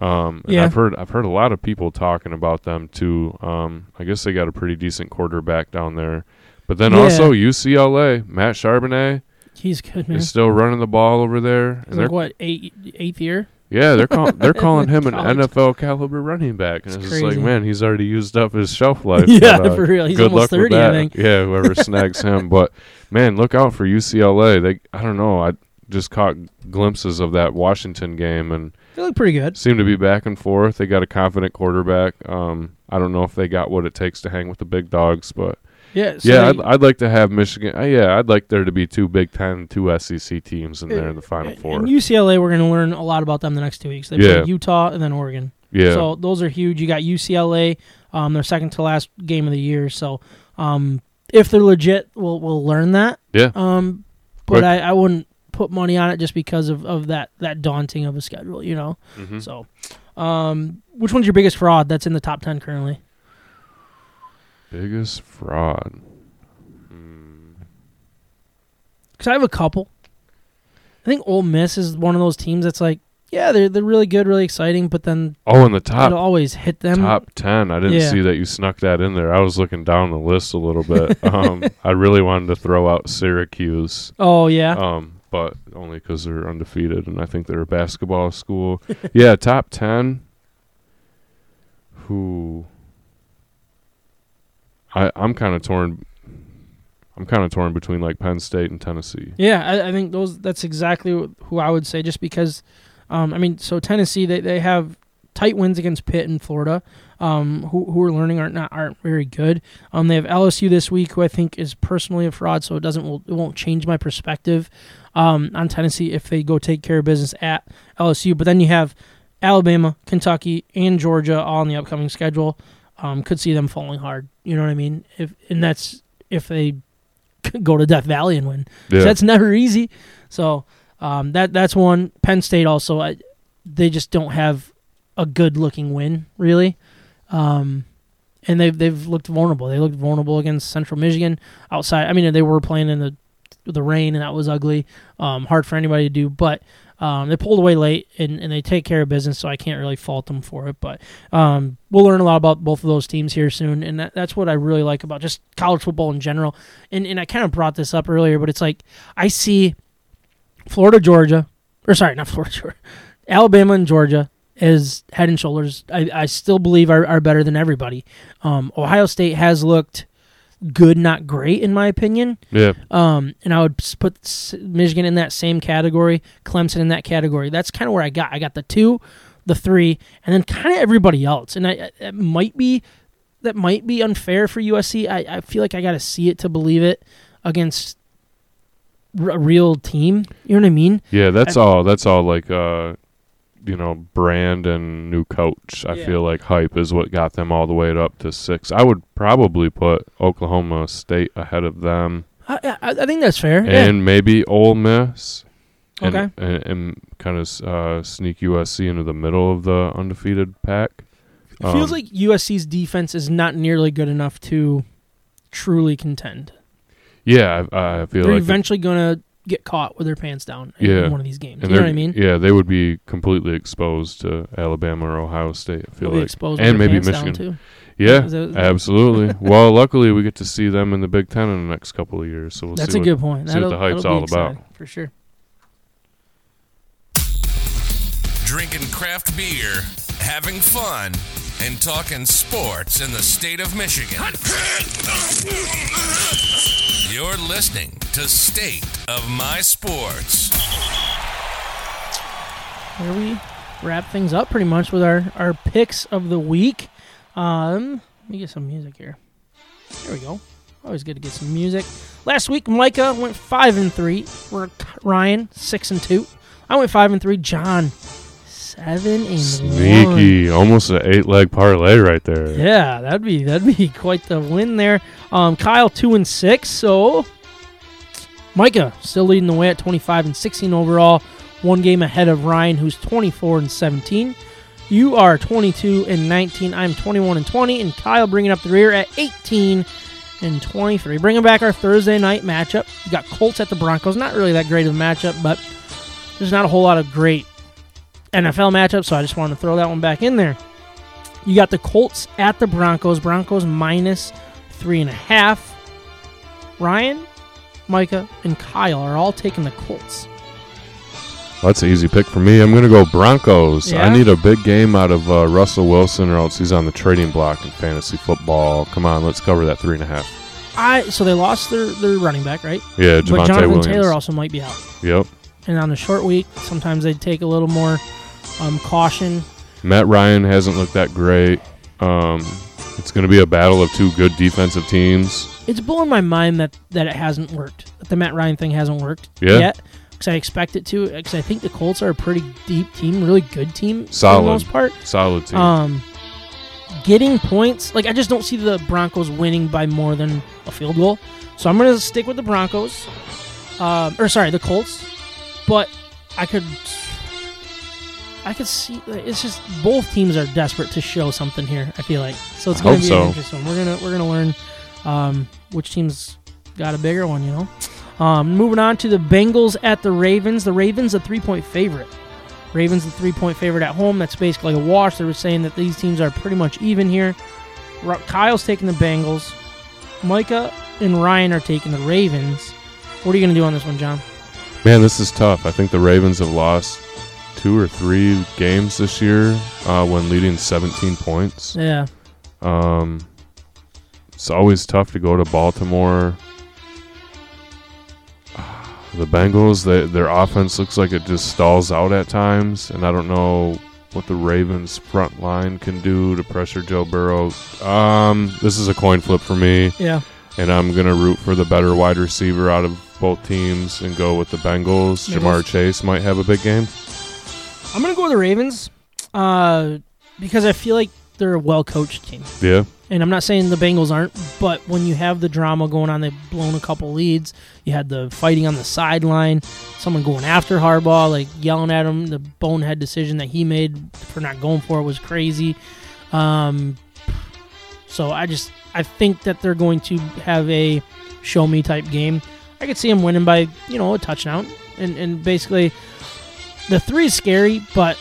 Um Yeah. I've heard I've heard a lot of people talking about them too. Um I guess they got a pretty decent quarterback down there. But then Yeah. also UCLA, Matt Charbonnet He's good, man. is still running the ball over there. He's And like what eight eighth year? yeah, they're call, they're <laughs> calling him an NFL caliber running back. And It's it's, just like, man, he's already used up his shelf life. <laughs> yeah, But, uh, for real. He's good almost luck with thirty, I that. think. Yeah, whoever snags him. <laughs> But man, look out for UCLA. They I don't know. I just caught glimpses of that Washington game and They look pretty good. seem to be back and forth. They got a confident quarterback. Um, I don't know if they got what it takes to hang with the big dogs, but Yeah, so yeah, they- I'd, I'd like to have Michigan. Uh, yeah, I'd like there to be two Big Ten, two SEC teams in there in the Final Four. And UCLA, we're going to learn a lot about them the next two weeks. They Yeah. play Utah and then Oregon. yeah, So those are huge. You got UCLA, um, their second to last game of the year. So um, if they're legit, we'll we'll learn that. yeah. Um, but. I, I wouldn't put money on it just because of, of that that daunting of a schedule. You know. Mhm. So, um, which one's your biggest fraud that's in the top ten currently? Biggest fraud. Hmm. Because I have a couple. I think Ole Miss is one of those teams that's like, yeah, they're they're really good, really exciting, but then Oh, in the top it'll always hit them. Top ten. I didn't Yeah. see that you snuck that in there. I was looking down the list a little bit. <laughs> um, I really wanted to throw out Syracuse, Oh yeah, um, but only because they're undefeated and I think they're a basketball school. <laughs> yeah, top ten. Who? I I'm kind of torn. I'm kind of torn between like Penn State and Tennessee. yeah. I, I think those that's exactly who I would say. Just because, um, I mean, so Tennessee they they have tight wins against Pitt and Florida, um, who who are learning aren't not aren't very good. Um, they have LSU this week, who I think is personally a fraud, so it doesn't it won't change my perspective um, on Tennessee if they go take care of business at LSU. But then you have Alabama, Kentucky, and Georgia all on the upcoming schedule. Um, could see them falling hard. You know what I mean? If and that's if they <laughs> go to Death Valley and win. Yeah. That's never easy. So um, that that's one. Penn State also, I, they just don't have a good looking win really, um, and they've they've looked vulnerable. They looked vulnerable against Central Michigan outside. I mean, they were playing in the the rain and that was ugly, um, hard for anybody to do. But um, they pulled away late and, and they take care of business, so I can't really fault them for it. But um, we'll learn a lot about both of those teams here soon, and that, that's what I really like about just college football in general. And and I kind of brought this up earlier, but it's like I see Florida, Georgia, or sorry, not <laughs> Florida, Georgia, Alabama and Georgia as head and shoulders. I, I still believe are, are better than everybody. Um, Ohio State has looked good, not great, in my opinion. Yeah. Um, and I would put Michigan in that same category, Clemson in that category. That's kind of where I got. I got the two, the three, and then kind of everybody else. And I, it might be that might be unfair for USC. I, I feel like I got to see it to believe it against a real team. You know what I mean? Yeah, that's I- all. That's all like uh, you know, brand and new coach. I Yeah. feel like hype is what got them all the way up to six. I would probably put Oklahoma State ahead of them, I, I, I think that's fair. yeah. and maybe Ole Miss. And, Okay. and, and kind of uh, sneak USC into the middle of the undefeated pack. It feels Um, like USC's defense is not nearly good enough to truly contend. Yeah, I, I feel They're like eventually going to get caught with their pants down in Yeah. one of these games. And you know what I mean? Yeah, they would be completely exposed to Alabama or Ohio State. I feel like, exposed and maybe Michigan. too. Yeah, that- absolutely. <laughs> well, luckily we get to see them in the Big Ten in the next couple of years, so we'll That's see a what, good point. see what That'll, the hype's that'll all about. for sure. Drinking craft beer, having fun, and talking sports in the state of Michigan. You're listening to State of My Sports. Where we wrap things up pretty much with our, our picks of the week. Um, let me get some music here. There we go. Always good to get some music. Last week, Micah went five and three. Ryan six and two. I went five and three. John seven and one. Sneaky, almost an eight-leg parlay right there. Yeah, that'd be that'd be <laughs> quite the win there. Um, Kyle two and six. So Micah still leading the way at twenty five and sixteen overall. One game ahead of Ryan, who's twenty four and seventeen. You are twenty two and nineteen. I'm twenty one and twenty, and Kyle bringing up the rear at eighteen and twenty three. Bringing back our Thursday night matchup. You got Colts at the Broncos. Not really that great of a matchup, but there's not a whole lot of great NFL matchup, so I just wanted to throw that one back in there. You got the Colts at the Broncos. Broncos minus three and a half. Ryan, Micah, and Kyle are all taking the Colts. That's an easy pick for me. I'm going to go Broncos. Yeah? I need a big game out of uh, Russell Wilson, or else he's on the trading block in fantasy football. Come on, let's cover that three and a half. I so they lost their, their running back, right? Yeah, but Jonathan Williams. Taylor also might be out. Yep. And on the short week, sometimes they take a little more um, caution. Matt Ryan hasn't looked that great. Um, it's going to be a battle of two good defensive teams. It's blowing my mind that, that it hasn't worked. That the Matt Ryan thing hasn't worked Yeah. yet. Because I expect it to. Because I think the Colts are a pretty deep team, really good team for Solid. the most part. Solid team. Um, getting points, like I just don't see the Broncos winning by more than a field goal. So I'm gonna stick with the Broncos, um, or sorry, the Colts. But I could, I could see it's just both teams are desperate to show something here. I feel like so it's I gonna be so. an interesting. one. We're gonna we're gonna learn um, which team's got a bigger one. You know. Um, moving on to the Bengals at the Ravens. The Ravens a three point favorite. Ravens the three point favorite at home. That's basically a wash. They were saying that these teams are pretty much even here. Kyle's taking the Bengals. Micah and Ryan are taking the Ravens. What are you going to do on this one, John? Man, this is tough. I think the Ravens have lost two or three games this year uh, when leading 17 points. Yeah. Um, it's always tough to go to Baltimore. <sighs> The Bengals, they, their offense looks like it just stalls out at times, and I don't know what the Ravens' front line can do to pressure Joe Burrow. Um, this is a coin flip for me, Yeah. and I'm gonna root for the better wide receiver out of both teams and go with the Bengals. Bengals. Ja'Marr Chase might have a big game. I'm going to go with the Ravens uh, because I feel like they're a well coached team. Yeah, And I'm not saying the Bengals aren't, but when you have the drama going on, they've blown a couple leads. You had the fighting on the sideline, someone going after Harbaugh, like yelling at him. The bonehead decision that he made for not going for it was crazy. Um, so I just I think that they're going to have a show me type game. I could see them winning by you know a touchdown, and and basically the three is scary, but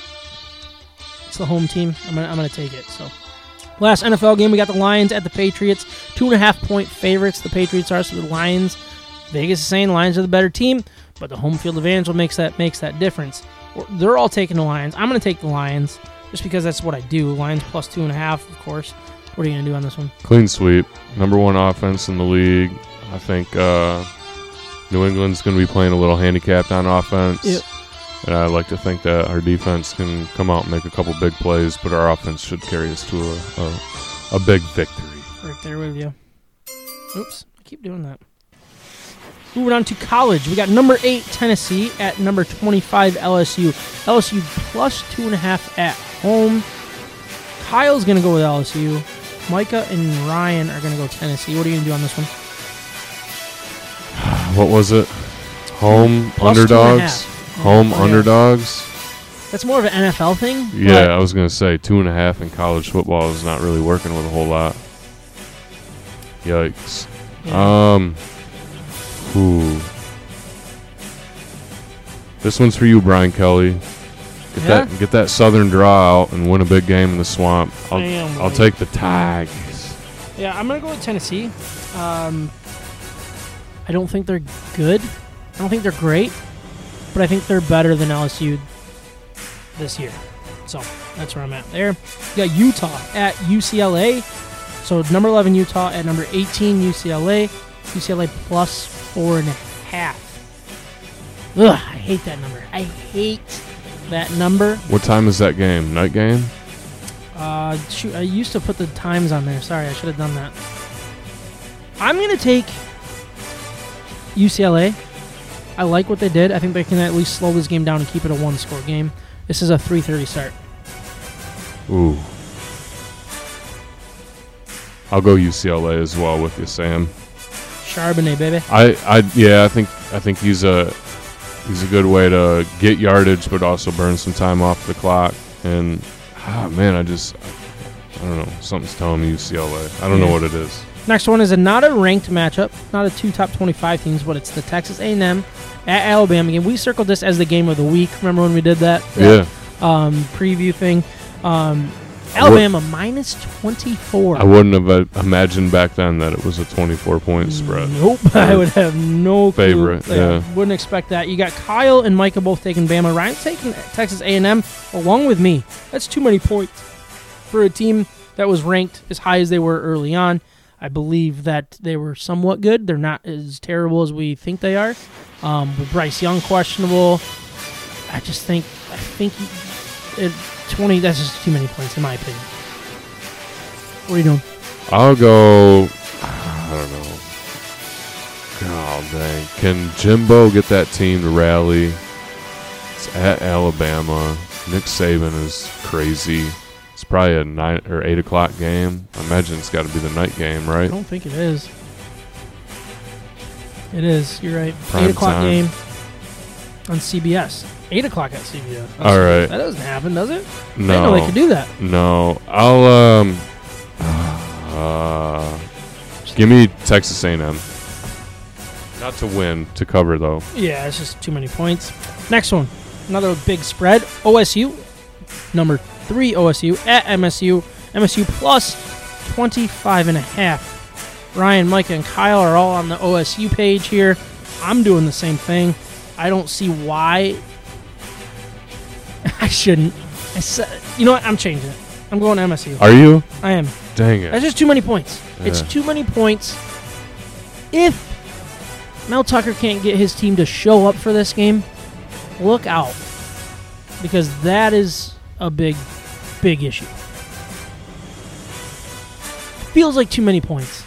it's the home team. I'm gonna I'm gonna take it. So. Last NFL game, we got the Lions at the Patriots. Two and a half point favorites. The Patriots are, so the Lions. Vegas is saying Lions are the better team, but the home field advantage will makes that makes that difference. They're all taking the Lions. I'm going to take the Lions just because that's what I do. Lions plus two and a half, of course. What are you going to do on this one? clean sweep. Number one offense in the league. I think uh, New England's going to be playing a little handicapped on offense. Yep. And I like to think that our defense can come out and make a couple big plays, but our offense should carry us to a, a, a big victory. Right there with you. Oops, I keep doing that. Moving on to college, we got number eight Tennessee at number twenty-five LSU. LSU plus two and a half at home. Kyle's gonna go with LSU. Micah and Ryan are gonna go Tennessee. What are you gonna do on this one? What was it? Home Plus two and a underdogs? Home yeah. underdogs? That's more of an NFL thing. Yeah, I was going to say two and a half in college football is not really working with a whole lot. Yikes. yeah. Um, ooh. This one's for you, Brian Kelly. Get Yeah? that get that Southern draw out and win a big game in the swamp. I'll, I'll take the Tigers. Yeah, I'm gonna go with Tennessee. Um, I don't think they're good. I don't think they're great, but I think they're better than LSU this year. So that's where I'm at. There, you got Utah at UCLA. So number 11 Utah at number 18 UCLA. UCLA plus four and a half. Ugh, I hate that number. I hate that number. What time is that game? Night game? Uh, shoot, I used to put the times on there. Sorry, I should have done that. I'm gonna take UCLA. I like what they did. I think they can at least slow this game down and keep it a one-score game. This is a 3:30 start. Ooh. I'll go UCLA as well with you, Sam. Charbonnet, baby. I, I yeah, I think I think he's a he's a good way to get yardage, but also burn some time off the clock. And ah, man, I just I don't know, something's telling me UCLA. I don't know what it is. Next one is a not a ranked matchup, not a two top 25 teams, but it's the Texas A&M at Alabama game. We circled this as the game of the week. Remember when we did that? Yeah, Um, preview thing. Um, Alabama minus 24. I wouldn't have uh, imagined back then that it was a 24 point spread. Nope, <laughs> I would have no clue. Favorite, yeah. Wouldn't expect that. You got Kyle and Micah both taking Bama. Ryan's taking Texas A&M along with me. That's too many points for a team that was ranked as high as they were early on. I believe that they were somewhat good. They're not as terrible as we think they are. Um, with Bryce Young questionable, I just think I think it, 20. That's just too many points in my opinion. What are you doing? I'll go. I don't know. Oh dang! Can Jimbo get that team to rally? It's at Alabama. Nick Saban is crazy. It's probably a nine or eight o'clock game. I imagine it's got to be the night game, right? I don't think it is. It is. You're right. Prime Eight o'clock time. game on CBS. Eight o'clock at CBS. That's- All right. That doesn't happen, does it? I know they No, could do that. no. I'll um. Uh, give me Texas A&M. Not to win, to cover though. Yeah, it's just too many points. Next one. Another big spread. OSU. Number three OSU at MSU. MSU plus 25 and a half. Ryan, Micah, and Kyle are all on the OSU page here. I'm doing the same thing. I don't see why <laughs> I shouldn't. I said, you know what? I'm changing it. I'm going MSU. Are you? I am. Dang it! That's just too many points. It's too many points. If Mel Tucker can't get his team to show up for this game, look out. Because that is a big, big issue. Feels like too many points.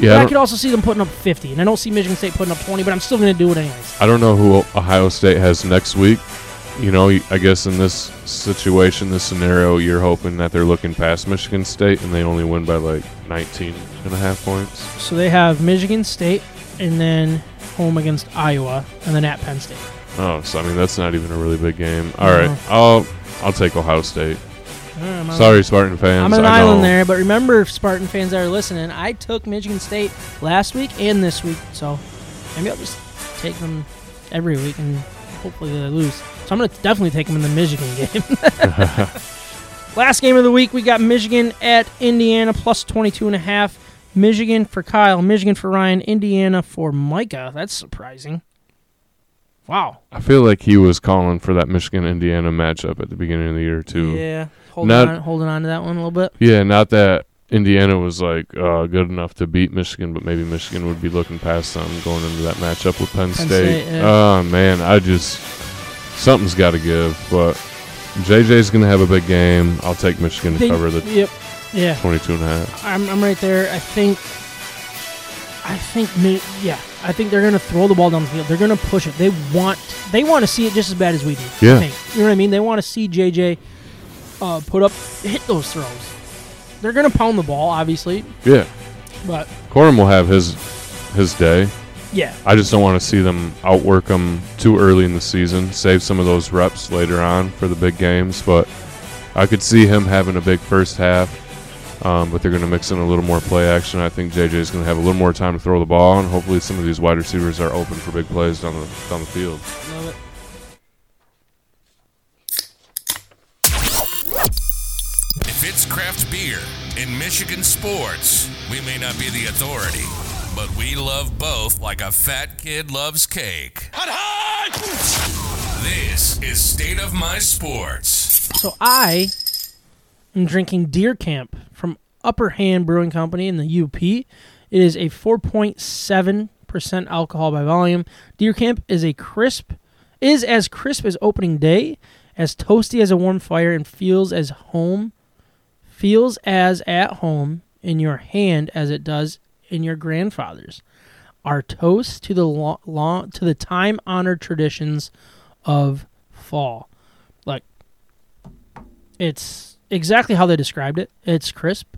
Yeah, But I I could also see them putting up 50. And I don't see Michigan State putting up 20, but I'm still going to do it anyways. I don't know who Ohio State has next week. You know, I guess in this situation, this scenario, you're hoping that they're looking past Michigan State and they only win by like 19 and a half points. So they have Michigan State and then home against Iowa and then at Penn State. Oh, so I mean that's not even a really big game. All No. right, I'll I'll take Ohio State. Sorry, Spartan fans. I'm an I island know. there, but remember, Spartan fans that are listening, I took Michigan State last week and this week, so maybe I'll just take them every week and hopefully they lose. So I'm going to definitely take them in the Michigan <laughs> game. <laughs> last game of the week, we got Michigan at Indiana plus 22 and a half. Michigan for Kyle, Michigan for Ryan, Indiana for Micah. That's surprising. Wow. I feel like he was calling for that Michigan Indiana matchup at the beginning of the year too. Yeah, holding Not- on, holding on to that one a little bit. Yeah, not that Indiana was like uh, good enough to beat Michigan, but maybe Michigan would be looking past them going into that matchup with Penn, Penn State. State, yeah. Oh man, I just something's got to give. But JJ's gonna have a big game. I'll take Michigan to They- cover the Yep. Yeah. 22 and a half. I'm, I'm right there. I think, I think, yeah, I think they're gonna throw the ball down the field. They're gonna push it. They want, they want to see it just as bad as we do. I Yeah. think. you know what I mean. They want to see JJ uh, put up, hit those throws. They're gonna pound the ball, obviously, Yeah, but Corum will have his his day. yeah, I just don't want to see them outwork them too early in the season. Save some of those reps later on for the big games. But I could see him having a big first half. Um, but they're going to mix in a little more play action. I think JJ is going to have a little more time to throw the ball, and hopefully some of these wide receivers are open for big plays down the down the field. Fitzcraft Beer. In Michigan sports, we may not be the authority, but we love both like a fat kid loves cake. This is State of My Sports. So I am drinking Deer Camp from Upper Hand Brewing Company in the UP. It is a 4.7% alcohol by volume. Deer Camp is a crisp is as crisp as opening day, as toasty as a warm fire and feels as home feels as at home in your hand as it does in your grandfather's. Our toast to the lo- long to the time honored traditions of fall. Like it's exactly how they described it. It's crisp.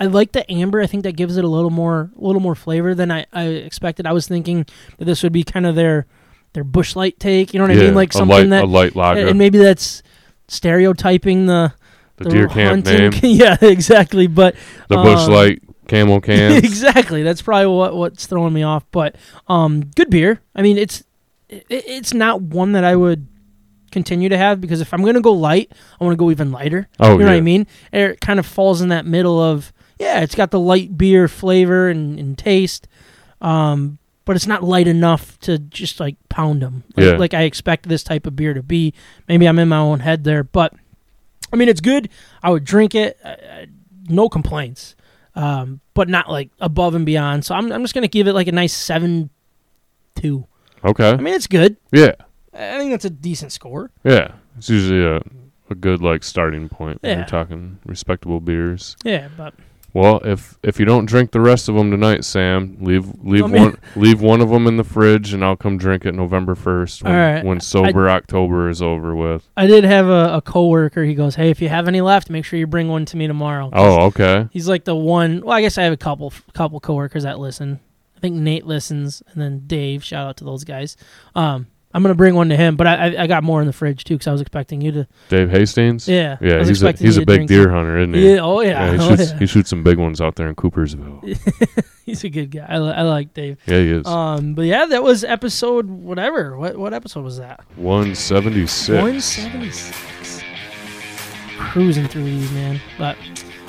I like the amber. I think that gives it a little more, a little more flavor than I, I expected. I was thinking that this would be kind of their, their Busch Light take. You know what I mean? Like something light, that, a light lager. and maybe that's stereotyping the the, deer camp hunting- name, <laughs> yeah, exactly. But the um, Busch Light camel <laughs> cans. exactly. That's probably what what's throwing me off. But um, good beer. I mean, it's it, it's not one that I would continue to have because if I'm gonna go light, I want to go even lighter. Oh, you know what I mean? And It kind of falls in that middle of yeah, it's got the light beer flavor and, and taste, um, but it's not light enough to just like pound them like, Yeah. like I expect this type of beer to be. Maybe I'm in my own head there, but I mean it's good. I would drink it, uh, no complaints, um, but not like above and beyond. So I'm I'm just gonna give it like a nice seven two. Okay. I mean it's good. yeah. I think that's a decent score. Yeah. It's usually a, a good like starting point when Yeah. you're talking respectable beers. Yeah, but Well, if if you don't drink the rest of them tonight, Sam, leave leave I mean- one leave one of them in the fridge, and I'll come drink it November first when, right. when sober October is over with. I did have a, a coworker. He goes, "Hey, if you have any left, make sure you bring one to me tomorrow." Oh, okay. He's like the one. Well, I guess I have a couple couple coworkers that listen. I think Nate listens, and then Dave. Shout out to those guys. Um, I'm gonna bring one to him, but I I, I got more in the fridge too because I was expecting you to. Dave Hastings. Yeah, Yeah, he's a he's a big deer some- hunter, isn't he? Yeah, oh yeah, he <laughs> oh, shoots yeah. he shoots some big ones out there in Coopersville. <laughs> he's a good guy. I, li- I like Dave. yeah, he is. Um, but yeah, that was episode whatever. What what episode was that? One seventy six. One seventy six. Cruising through these, man. But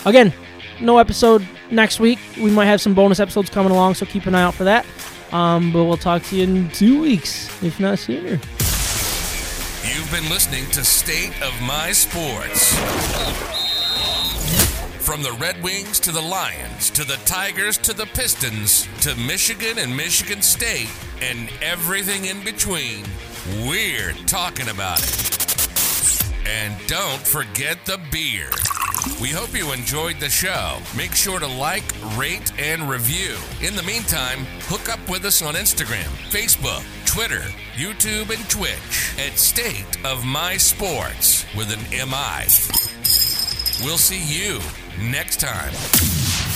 again, no episode next week. We might have some bonus episodes coming along, so keep an eye out for that. Um, but we'll talk to you in two weeks, if not sooner. You've been listening to State of My Sports. From the Red Wings to the Lions to the Tigers to the Pistons to Michigan and Michigan State and everything in between, we're talking about it. And don't forget the beer. We hope you enjoyed the show. Make sure to like, rate, and review. In the meantime, hook up with us on Instagram, Facebook, Twitter, YouTube, and Twitch at State of My Sports with an MI. We'll see you next time.